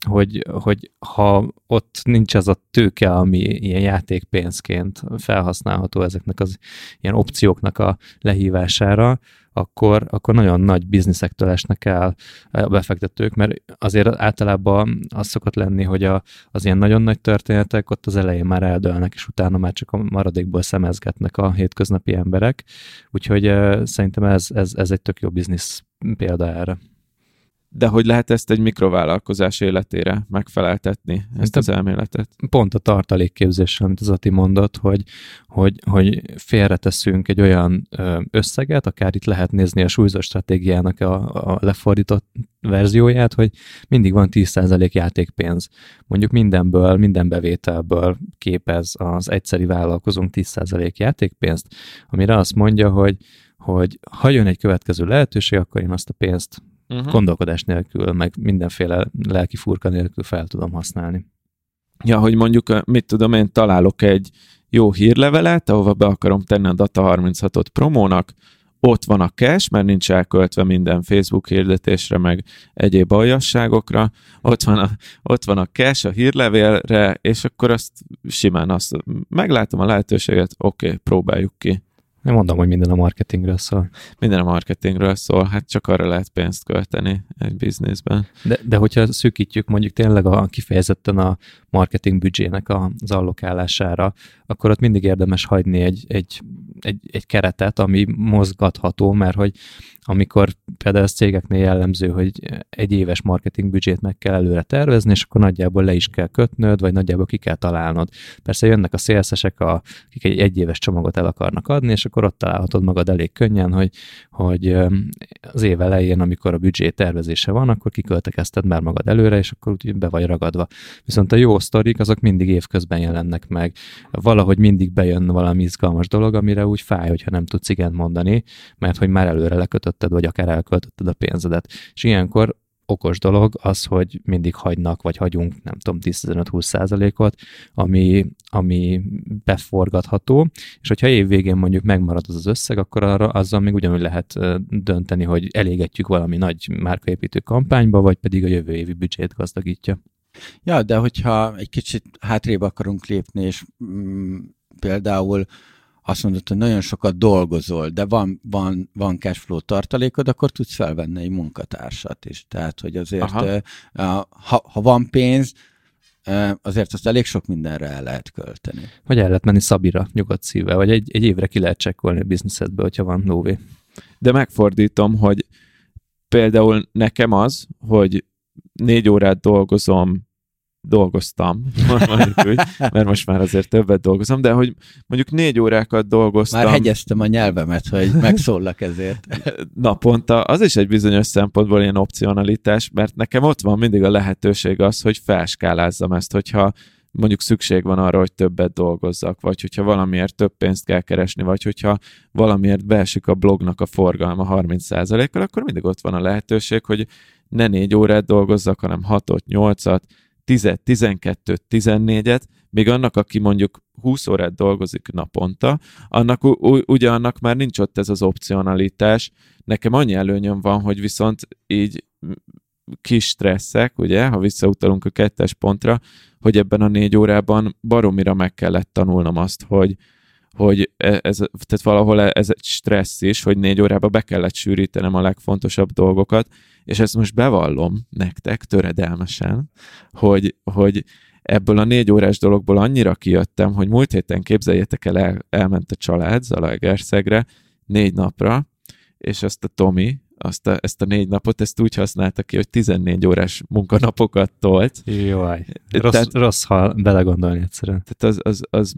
hogy, hogy ha ott nincs az a tőke, ami ilyen játékpénzként felhasználható ezeknek az ilyen opcióknak a lehívására, akkor, akkor nagyon nagy bizniszektől esnek el a befektetők, mert azért általában az szokott lenni, hogy a, az ilyen nagyon nagy történetek ott az elején már eldőlnek, és utána már csak a maradékból szemezgetnek a hétköznapi emberek. Úgyhogy szerintem ez, ez, ez egy tök jó biznisz példa erre. De hogy lehet ezt egy mikrovállalkozás életére megfeleltetni, ezt az elméletet? Pont a tartalékképzés, amit az Ati mondott, hogy, hogy, hogy félreteszünk egy olyan összeget, akár itt lehet nézni a súlyzó stratégiának a, a lefordított verzióját, hogy mindig van 10% játékpénz. Mondjuk mindenből, minden bevételből képez az egyszeri vállalkozónk 10% játékpénzt, amire azt mondja, hogy hogy ha jön egy következő lehetőség, akkor én azt a pénzt uh-huh. gondolkodás nélkül, meg mindenféle lelki furka nélkül fel tudom használni. Ja, hogy mondjuk, mit tudom én, találok egy jó hírlevelet, ahova be akarom tenni a Data 36-ot promónak, ott van a cash, mert nincs elköltve minden Facebook hirdetésre, meg egyéb aljasságokra, ott van a, ott van a cash a hírlevélre, és akkor azt simán azt meglátom a lehetőséget, oké, okay, próbáljuk ki. Nem mondom, hogy minden a marketingről szól. Minden a marketingről szól, hát csak arra lehet pénzt költeni egy bizniszben. De, de hogyha szűkítjük mondjuk tényleg a kifejezetten a marketing büdzsének az allokálására, akkor ott mindig érdemes hagyni egy, egy, egy, egy keretet, ami mozgatható, mert hogy amikor például a cégeknél jellemző, hogy egy éves marketing büdzsét meg kell előre tervezni, és akkor nagyjából le is kell kötnöd, vagy nagyjából ki kell találnod. Persze jönnek a szélszesek, akik egy egyéves csomagot el akarnak adni, és akkor ott találhatod magad elég könnyen, hogy, hogy az év elején, amikor a büdzsé tervezése van, akkor kiköltekezted már magad előre, és akkor úgy be vagy ragadva. Viszont a jó sztorik, azok mindig évközben jelennek meg. Valahogy mindig bejön valami izgalmas dolog, amire úgy fáj, hogyha nem tudsz igen mondani, mert hogy már előre lekötötted, vagy akár elköltötted a pénzedet. És ilyenkor okos dolog az, hogy mindig hagynak, vagy hagyunk, nem tudom, 10-15-20 százalékot, ami, ami beforgatható, és hogyha év végén mondjuk megmarad az az összeg, akkor arra, azzal még ugyanúgy lehet dönteni, hogy elégetjük valami nagy márkaépítő kampányba, vagy pedig a jövő évi büdzsét gazdagítja. Ja, de hogyha egy kicsit hátrébb akarunk lépni, és mm, például azt mondod, hogy nagyon sokat dolgozol, de van, van, van cashflow tartalékod, akkor tudsz felvenni egy munkatársat is. Tehát, hogy azért, Aha. ha, ha van pénz, azért azt elég sok mindenre el lehet költeni. Vagy el lehet menni Szabira nyugodt szíve, vagy egy, egy évre ki lehet csekkolni a bizniszedbe, hogyha van lóvé. De megfordítom, hogy például nekem az, hogy négy órát dolgozom dolgoztam, <laughs> úgy, mert most már azért többet dolgozom, de hogy mondjuk négy órákat dolgoztam. Már hegyeztem a nyelvemet, hogy megszóllak ezért. <laughs> Naponta, az is egy bizonyos szempontból ilyen opcionalitás, mert nekem ott van mindig a lehetőség az, hogy felskálázzam ezt, hogyha mondjuk szükség van arra, hogy többet dolgozzak, vagy hogyha valamiért több pénzt kell keresni, vagy hogyha valamiért beesik a blognak a forgalma 30%-kal, akkor mindig ott van a lehetőség, hogy ne négy órát dolgozzak, hanem 6 8-at, 10, 12, 14-et, még annak, aki mondjuk 20 órát dolgozik naponta, annak ugye annak már nincs ott ez az opcionalitás. Nekem annyi előnyöm van, hogy viszont így kis stresszek, ugye, ha visszautalunk a kettes pontra, hogy ebben a négy órában baromira meg kellett tanulnom azt, hogy, hogy e, ez, tehát valahol ez egy stressz is, hogy négy órában be kellett sűrítenem a legfontosabb dolgokat, és ezt most bevallom nektek töredelmesen, hogy, hogy ebből a négy órás dologból annyira kijöttem, hogy múlt héten képzeljétek el, el elment a család Zalaegerszegre négy napra, és azt a Tomi, azt a, ezt a négy napot, ezt úgy használta ki, hogy 14 órás munkanapokat tolt. Jaj, rossz, tehát, rossz ha belegondolni egyszerűen. Tehát az, az, az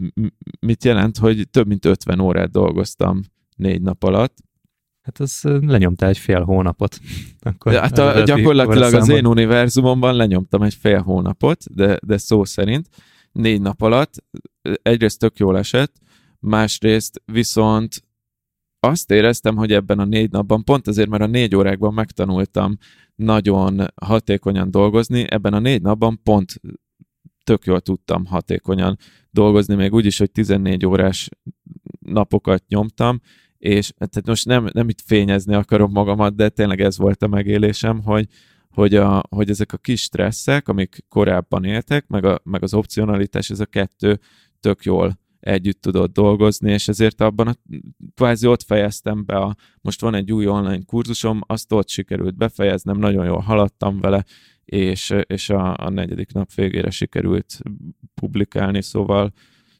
mit jelent, hogy több mint 50 órát dolgoztam négy nap alatt, Hát az lenyomta egy fél hónapot. <laughs> Akkor hát a, gyakorlatilag az én univerzumomban lenyomtam egy fél hónapot, de, de szó szerint négy nap alatt egyrészt tök jól esett, másrészt viszont azt éreztem, hogy ebben a négy napban, pont azért, mert a négy órákban megtanultam nagyon hatékonyan dolgozni, ebben a négy napban pont tök jól tudtam hatékonyan dolgozni, még úgy is, hogy 14 órás napokat nyomtam, és tehát most nem, nem itt fényezni akarom magamat, de tényleg ez volt a megélésem, hogy, hogy, a, hogy ezek a kis stresszek, amik korábban éltek, meg, a, meg az opcionalitás, ez a kettő tök jól együtt tudott dolgozni, és ezért abban a, kvázi ott fejeztem be a, most van egy új online kurzusom, azt ott sikerült befejeznem, nagyon jól haladtam vele, és, és a, a negyedik nap végére sikerült publikálni, szóval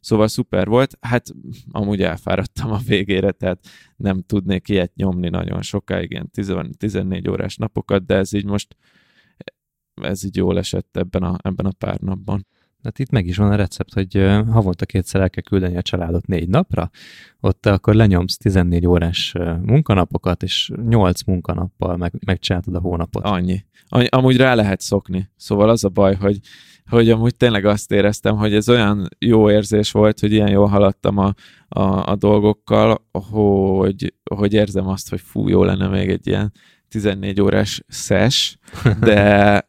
Szóval szuper volt. Hát amúgy elfáradtam a végére, tehát nem tudnék ilyet nyomni nagyon sokáig, ilyen 14 órás napokat, de ez így most ez így jól esett ebben a, ebben a pár napban. Hát itt meg is van a recept, hogy havonta kétszer el kell küldeni a családot négy napra, ott akkor lenyomsz 14 órás munkanapokat, és 8 munkanappal meg, megcsináltad a hónapot. Annyi. Annyi. Amúgy rá lehet szokni. Szóval az a baj, hogy hogy amúgy tényleg azt éreztem, hogy ez olyan jó érzés volt, hogy ilyen jól haladtam a, a, a dolgokkal, hogy, hogy érzem azt, hogy fú, jó lenne még egy ilyen 14 órás szes, de,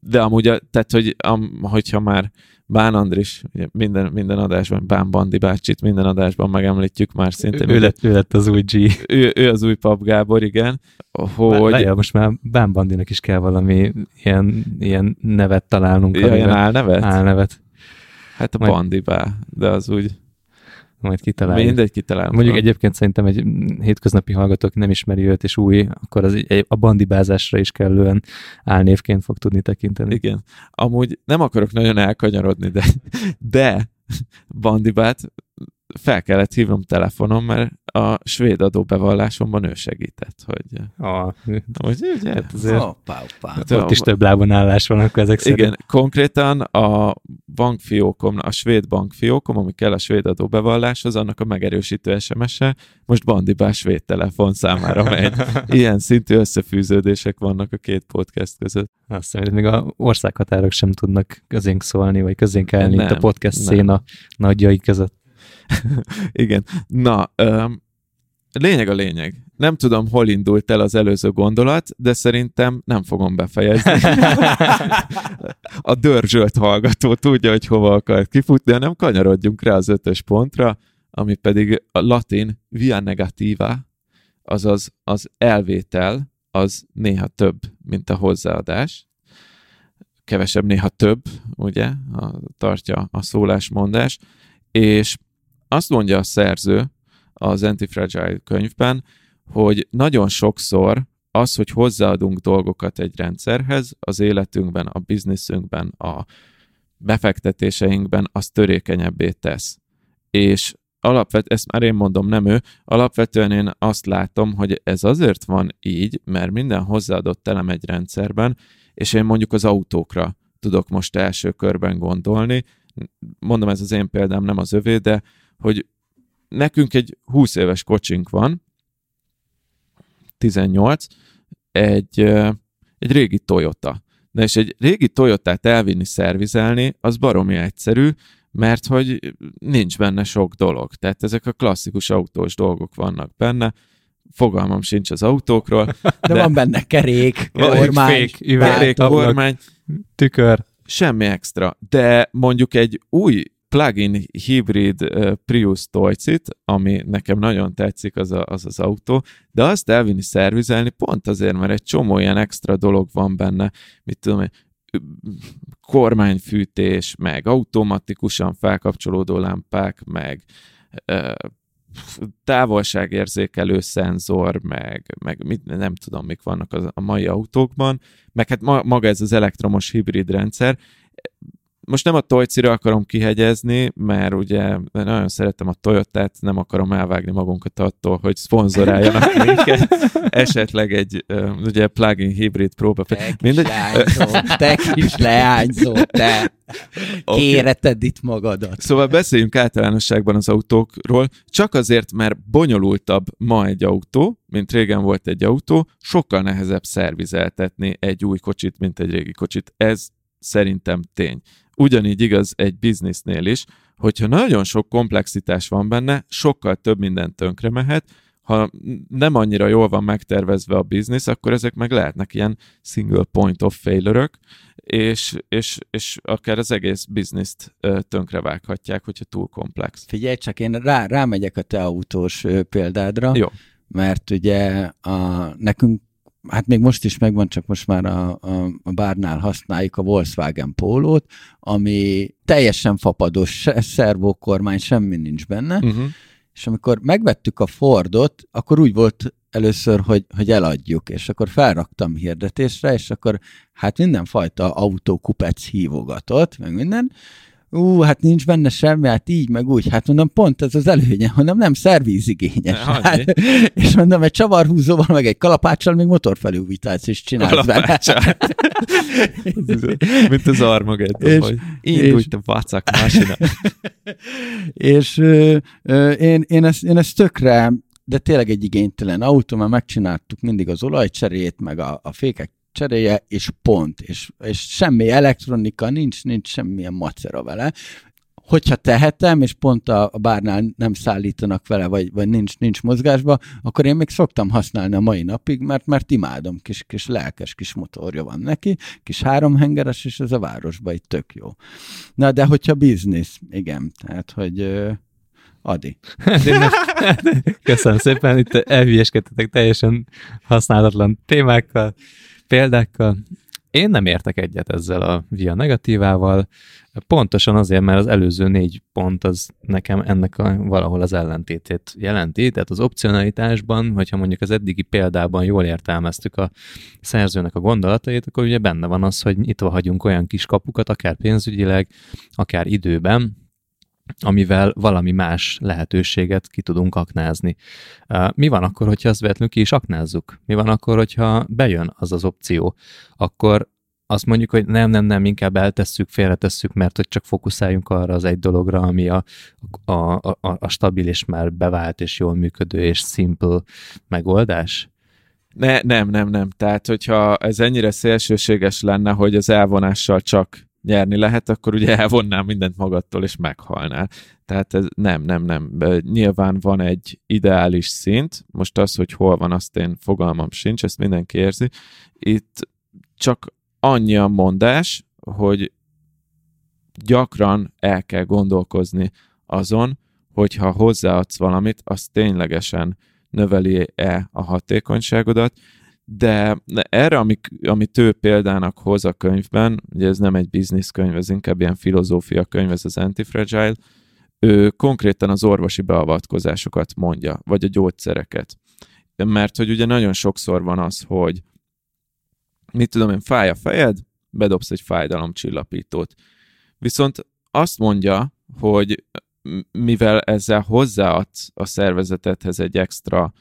de amúgy, tehát, hogy am, hogyha már Bán Andris, ugye minden, minden adásban, Bán Bandi bácsit minden adásban megemlítjük már szintén. Ő, ő, lett, ő lett az új G. Ő, ő az új Pap Gábor, igen. Hogy... Lejjel, most már Bán Bandinak is kell valami ilyen, ilyen nevet találnunk. Ja, ilyen álnevet? Álnevet. Hát a Majd... Bandibá, de az úgy majd kitaláljuk. Mindegy, kitalálom. Mondjuk egyébként szerintem egy hétköznapi hallgató, aki nem ismeri őt és új, akkor az egy, a bandibázásra is kellően álnévként fog tudni tekinteni. Igen. Amúgy nem akarok nagyon elkanyarodni, de, de bandibát fel kellett hívnom telefonon, mert a svéd adóbevallásomban ő segített, hogy... A, hogy ugye, hát azért Hoppá, hoppá. Hát, ott is több lábon állás van akkor ezek szerint. igen, konkrétan a bankfiókom, a svéd bankfiókom, ami kell a svéd adóbevalláshoz, annak a megerősítő SMS-e most bandibás svéd telefonszámára megy. <laughs> Ilyen szintű összefűződések vannak a két podcast között. Azt hiszem, hogy még a országhatárok sem tudnak közénk szólni, vagy közénk állni itt a Nem, podcast nem. széna nagyjai között. <laughs> Igen. Na, öm, lényeg a lényeg. Nem tudom, hol indult el az előző gondolat, de szerintem nem fogom befejezni. <laughs> a dörzsölt hallgató tudja, hogy hova akar kifutni, hanem kanyarodjunk rá az ötös pontra, ami pedig a latin via negativa, azaz az elvétel, az néha több, mint a hozzáadás. Kevesebb, néha több, ugye, a, tartja a szólásmondás, és azt mondja a szerző az Antifragile könyvben, hogy nagyon sokszor az, hogy hozzáadunk dolgokat egy rendszerhez, az életünkben, a bizniszünkben, a befektetéseinkben, az törékenyebbé tesz. És alapvet, ezt már én mondom, nem ő, alapvetően én azt látom, hogy ez azért van így, mert minden hozzáadott elem egy rendszerben, és én mondjuk az autókra tudok most első körben gondolni, mondom, ez az én példám, nem az övé, de hogy nekünk egy 20 éves kocsink van, 18, egy, egy régi Toyota. Na és egy régi Toyotát elvinni, szervizelni, az baromi egyszerű, mert hogy nincs benne sok dolog. Tehát ezek a klasszikus autós dolgok vannak benne, fogalmam sincs az autókról. De, <laughs> de van benne kerék, <laughs> kormány, fék, üveg, kormány, Tükör. semmi extra. De mondjuk egy új plug-in hibrid Prius Tojcit, ami nekem nagyon tetszik, az, a, az az autó, de azt elvinni szervizelni pont azért, mert egy csomó ilyen extra dolog van benne, mit tudom én, kormányfűtés, meg automatikusan felkapcsolódó lámpák, meg uh, távolságérzékelő szenzor, meg, meg mit, nem tudom, mik vannak az, a mai autókban, meg hát ma, maga ez az elektromos hibrid rendszer. Most nem a Tojcira akarom kihegyezni, mert ugye nagyon szeretem a Toyotát, nem akarom elvágni magunkat attól, hogy szponzoráljanak <laughs> minket. Esetleg egy ugye plug-in hibrid próba. Te kis Mindegy. leányzó, te kis leányzó, te Oké. kéreted itt magadat. Szóval beszéljünk általánosságban az autókról, csak azért, mert bonyolultabb ma egy autó, mint régen volt egy autó, sokkal nehezebb szervizeltetni egy új kocsit, mint egy régi kocsit. Ez szerintem tény. Ugyanígy igaz egy biznisznél is, hogyha nagyon sok komplexitás van benne, sokkal több minden tönkre mehet, ha nem annyira jól van megtervezve a biznisz, akkor ezek meg lehetnek ilyen single point of failure és, és, és akár az egész bizniszt tönkrevághatják, hogyha túl komplex. Figyelj csak, én rá, rámegyek a te autós példádra, Jó. mert ugye a, nekünk, hát még most is megvan, csak most már a, a, a bárnál használjuk a Volkswagen Pólót, ami teljesen fapados, se szervókormány, semmi nincs benne, Uh-huh. és amikor megvettük a Fordot, akkor úgy volt először, hogy, hogy eladjuk, és akkor felraktam hirdetésre, és akkor hát mindenfajta autókupec hívogatott, meg minden, ú, hát nincs benne semmi, hát így, meg úgy. Hát mondom, pont ez az előnye, mondom, nem szervízigényes. Hát, és mondom, egy csavarhúzóval, meg egy kalapáccsal még motorfelújítást is csinálsz benne. <laughs> Mint az Armageddon, hogy indulj, te vacak másina. <laughs> és ö, ö, én, én, ezt, én ezt tökre, de tényleg egy igénytelen autó, mert megcsináltuk mindig az olajcserét, meg a, a fékek cseréje, és pont, és, és semmi elektronika, nincs, nincs semmilyen macera vele. Hogyha tehetem, és pont a, a bárnál nem szállítanak vele, vagy, vagy nincs, nincs mozgásba, akkor én még szoktam használni a mai napig, mert, mert imádom, kis, kis lelkes kis motorja van neki, kis háromhengeres, és ez a városban itt tök jó. Na, de hogyha biznisz, igen, tehát, hogy Adi. Hát <laughs> Köszönöm szépen, itt elhülyeskedtetek teljesen használatlan témákkal, példákkal. Én nem értek egyet ezzel a via negatívával, pontosan azért, mert az előző négy pont az nekem ennek a, valahol az ellentétét jelenti, tehát az opcionalitásban, hogyha mondjuk az eddigi példában jól értelmeztük a szerzőnek a gondolatait, akkor ugye benne van az, hogy nyitva hagyunk olyan kis kapukat, akár pénzügyileg, akár időben, amivel valami más lehetőséget ki tudunk aknázni. Mi van akkor, hogyha azt véletlenül ki is aknázzuk? Mi van akkor, hogyha bejön az az opció? Akkor azt mondjuk, hogy nem, nem, nem, inkább eltesszük, félretesszük, mert hogy csak fókuszáljunk arra az egy dologra, ami a, a, a, a stabil és már bevált és jól működő és simple megoldás? Ne, nem, nem, nem. Tehát, hogyha ez ennyire szélsőséges lenne, hogy az elvonással csak nyerni lehet, akkor ugye elvonnál mindent magadtól, és meghalnál. Tehát ez nem, nem, nem. Nyilván van egy ideális szint, most az, hogy hol van, azt én fogalmam sincs, ezt mindenki érzi. Itt csak annyi a mondás, hogy gyakran el kell gondolkozni azon, hogyha hozzáadsz valamit, az ténylegesen növeli-e a hatékonyságodat, de erre, amik, amit ő példának hoz a könyvben, ugye ez nem egy bizniszkönyv, ez inkább ilyen filozófia könyv, ez az Antifragile, ő konkrétan az orvosi beavatkozásokat mondja, vagy a gyógyszereket. Mert hogy ugye nagyon sokszor van az, hogy mit tudom én, fáj a fejed, bedobsz egy fájdalomcsillapítót. Viszont azt mondja, hogy mivel ezzel hozzáadsz a szervezetedhez egy extra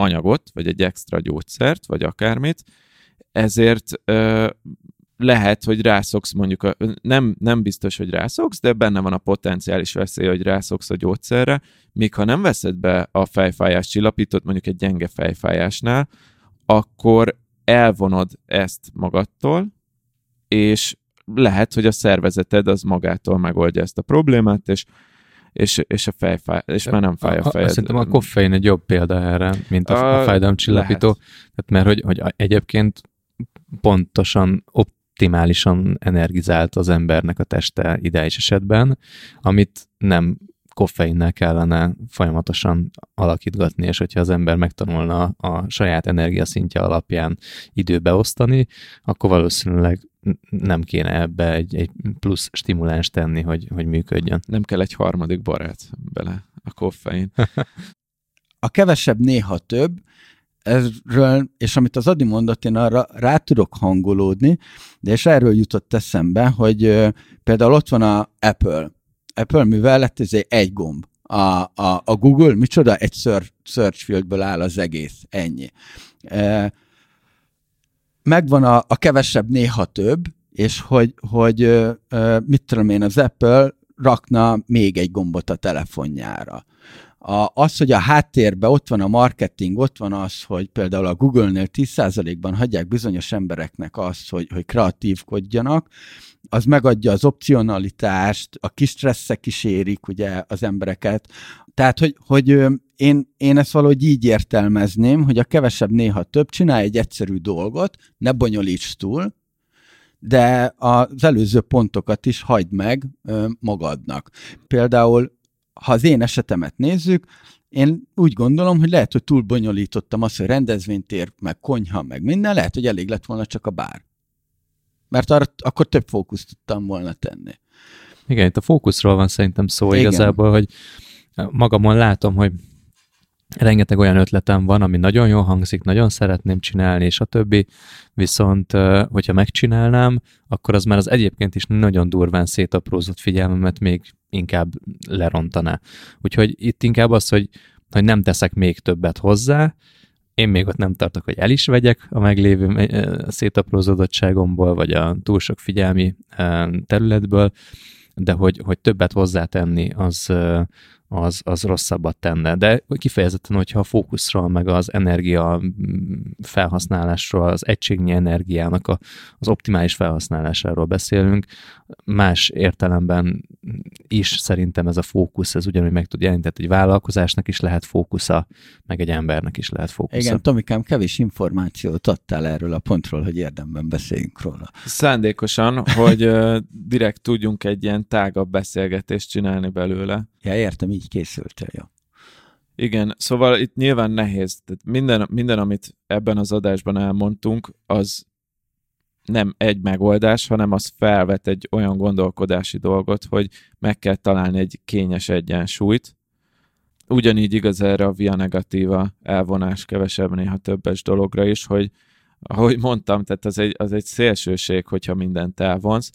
anyagot, vagy egy extra gyógyszert, vagy akármit, ezért ö, lehet, hogy rászoksz mondjuk, a, nem, nem biztos, hogy rászoksz, de benne van a potenciális veszély, hogy rászoksz a gyógyszerre, míg ha nem veszed be a fejfájás csillapítót, mondjuk egy gyenge fejfájásnál, akkor elvonod ezt magadtól, és lehet, hogy a szervezeted az magától megoldja ezt a problémát, és és, és a fejfáj, és már nem fáj a fejed. Szerintem a koffein egy jobb példa erre, mint a, a fájdalomcsillapító. Tehát mert hogy, hogy egyébként pontosan optimálisan energizált az embernek a teste ideális esetben, amit nem koffeinnel kellene folyamatosan alakítgatni, és hogyha az ember megtanulna a saját energiaszintje alapján időbe osztani, akkor valószínűleg nem kéne ebbe egy, egy plusz stimuláns tenni, hogy, hogy működjön. Nem kell egy harmadik barát bele, a koffein. <laughs> a kevesebb néha több, erről, és amit az Adi mondott, én arra rá tudok hangolódni, de és erről jutott eszembe, hogy például ott van a Apple, Apple művelet, ez egy gomb. A, a, a Google, micsoda? Egy search fieldből áll az egész, ennyi. E, megvan a, a kevesebb, néha több, és hogy, hogy mit tudom én, az Apple rakna még egy gombot a telefonjára. A, az, hogy a háttérben ott van a marketing, ott van az, hogy például a Google-nél 10%-ban hagyják bizonyos embereknek azt, hogy, hogy kreatívkodjanak, az megadja az opcionalitást, a kis stresszek kísérik ugye az embereket. Tehát, hogy, hogy én, én ezt valahogy így értelmezném, hogy a kevesebb néha több, csinálj egy egyszerű dolgot, ne bonyolíts túl, de az előző pontokat is hagyd meg magadnak. Például, ha az én esetemet nézzük, én úgy gondolom, hogy lehet, hogy túl bonyolítottam azt, hogy rendezvénytér, meg konyha, meg minden, lehet, hogy elég lett volna csak a bár mert arra, akkor több fókuszt tudtam volna tenni. Igen, itt a fókuszról van szerintem szó Igen. igazából, hogy magamon látom, hogy rengeteg olyan ötletem van, ami nagyon jól hangzik, nagyon szeretném csinálni, és a többi, viszont hogyha megcsinálnám, akkor az már az egyébként is nagyon durván szétaprózott figyelmemet még inkább lerontaná. Úgyhogy itt inkább az, hogy, hogy nem teszek még többet hozzá, én még ott nem tartok, hogy el is vegyek a meglévő szétaprózódottságomból, vagy a túl sok figyelmi területből, de hogy, hogy többet hozzátenni, az, az, az rosszabbat tenne. De kifejezetten, hogyha a fókuszról, meg az energia felhasználásról, az egységnyi energiának a, az optimális felhasználásáról beszélünk, más értelemben is szerintem ez a fókusz, ez ugyanúgy meg tud jelenteni, egy vállalkozásnak is lehet fókusza, meg egy embernek is lehet fókusza. Igen, Tomikám, kevés információt adtál erről a pontról, hogy érdemben beszéljünk róla. Szándékosan, hogy direkt tudjunk egy ilyen tágabb beszélgetést csinálni belőle. Ja, értem, így készültél, jó. Igen, szóval itt nyilván nehéz. Tehát minden, minden, amit ebben az adásban elmondtunk, az nem egy megoldás, hanem az felvet egy olyan gondolkodási dolgot, hogy meg kell találni egy kényes egyensúlyt. Ugyanígy igaz erre a via negatíva elvonás kevesebb, néha többes dologra is, hogy ahogy mondtam, tehát az egy, az egy szélsőség, hogyha mindent elvonsz.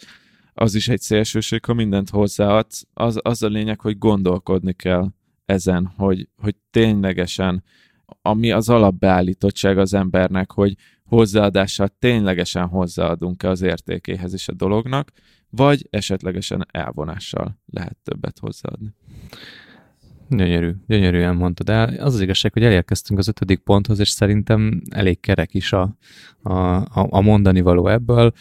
Az is egy szélsőség, ha mindent hozzáadsz. Az, az a lényeg, hogy gondolkodni kell ezen, hogy, hogy ténylegesen, ami az alapbeállítottság az embernek, hogy hozzáadással ténylegesen hozzáadunk-e az értékéhez is a dolognak, vagy esetlegesen elvonással lehet többet hozzáadni. Gyönyörű, gyönyörűen mondtad el. Az az igazság, hogy elérkeztünk az ötödik ponthoz, és szerintem elég kerek is a, a, a mondani való ebből.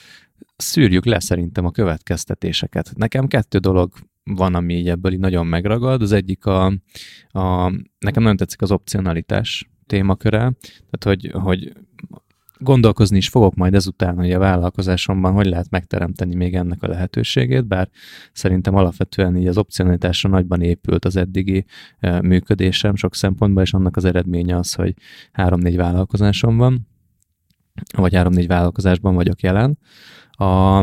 Szűrjük le szerintem a következtetéseket. Nekem kettő dolog van, ami így ebből így nagyon megragad. Az egyik a, a nekem nagyon tetszik az opcionalitás témaköre, tehát hogy, hogy gondolkozni is fogok majd ezután, hogy a vállalkozásomban hogy lehet megteremteni még ennek a lehetőségét, bár szerintem alapvetően így az opcionalitásra nagyban épült az eddigi működésem sok szempontból, és annak az eredménye az, hogy három-négy vállalkozásom van, vagy három-négy vállalkozásban vagyok jelen. A,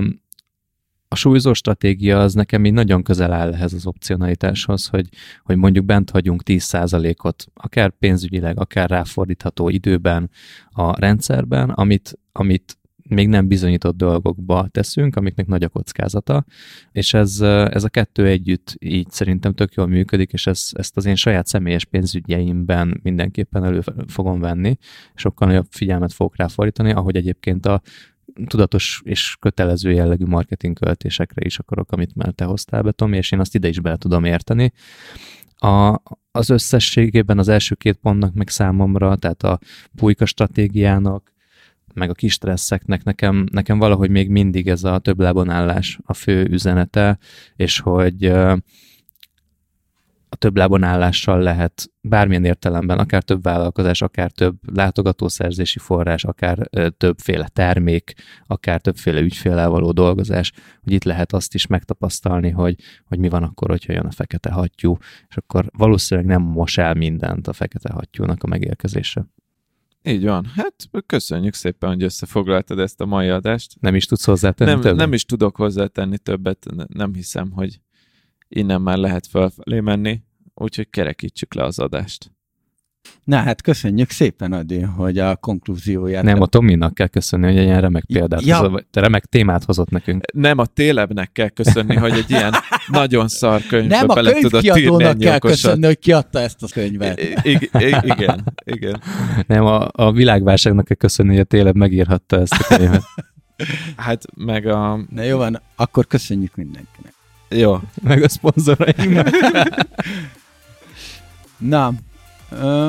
a súlyzó stratégia az nekem így nagyon közel áll ehhez az opcionalitáshoz, hogy, hogy mondjuk bent hagyunk 10%-ot, akár pénzügyileg, akár ráfordítható időben a rendszerben, amit, amit még nem bizonyított dolgokba teszünk, amiknek nagy a kockázata, és ez, ez a kettő együtt így szerintem tök jól működik, és ez, ezt az én saját személyes pénzügyeimben mindenképpen elő fogom venni, sokkal nagyobb figyelmet fogok ráfordítani, ahogy egyébként a tudatos és kötelező jellegű marketing költésekre is akarok, amit már te hoztál be, Tomi, és én azt ide is bele tudom érteni. A, az összességében az első két pontnak meg számomra, tehát a pulyka stratégiának, meg a kis stresszeknek nekem, nekem valahogy még mindig ez a több állás a fő üzenete, és hogy a több lábon állással lehet bármilyen értelemben, akár több vállalkozás, akár több látogatószerzési forrás, akár többféle termék, akár többféle ügyfélel való dolgozás, hogy itt lehet azt is megtapasztalni, hogy, hogy mi van akkor, hogyha jön a fekete hattyú, és akkor valószínűleg nem mos el mindent a fekete hattyúnak a megérkezése. Így van. Hát köszönjük szépen, hogy összefoglaltad ezt a mai adást. Nem is tudsz hozzátenni nem, többet? Nem is tudok hozzátenni többet, nem hiszem, hogy innen már lehet felfelé menni, úgyhogy kerekítsük le az adást. Na hát köszönjük szépen, Adi, hogy a konklúzióját... Nem, a Tominak kell köszönni, hogy egy ilyen remek példát ja. hozott, te remek témát hozott nekünk. Nem, a Télebnek kell köszönni, hogy egy ilyen nagyon szar könyvbe Nem, a bele tudott írni kell köszönni, hogy kiadta ezt a könyvet. I- I- I- igen, igen. Nem, a, a világválságnak kell köszönni, hogy a Téleb megírhatta ezt a könyvet. hát meg a... Na jó van, akkor köszönjük mindenkinek. Jó. Meg a szponzoraim. Na, ö,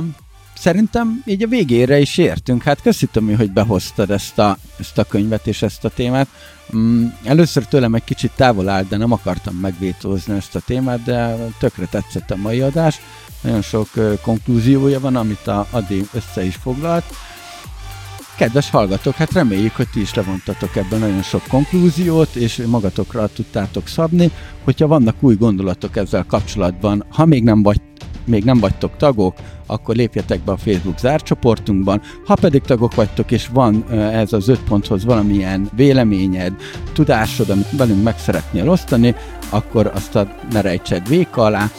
szerintem így a végére is értünk. Hát köszítem, hogy behoztad ezt a, ezt a könyvet és ezt a témát. Mm, először tőlem egy kicsit távol állt, de nem akartam megvétózni ezt a témát, de tökre tetszett a mai adás. Nagyon sok ö, konklúziója van, amit a Adi össze is foglalt. Kedves hallgatók, hát reméljük, hogy ti is levontatok ebben nagyon sok konklúziót, és magatokra tudtátok szabni. Hogyha vannak új gondolatok ezzel kapcsolatban, ha még nem, vagy, még nem vagytok tagok, akkor lépjetek be a Facebook zárcsoportunkban. Ha pedig tagok vagytok, és van ez az öt ponthoz valamilyen véleményed, tudásod, amit velünk meg szeretnél osztani, akkor azt a ne rejtsed véka alá,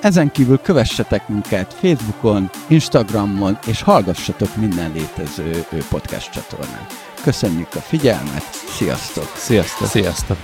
ezen kívül kövessetek minket Facebookon, Instagramon, és hallgassatok minden létező podcast csatornán. Köszönjük a figyelmet, sziasztok! Sziasztok! Sziasztok!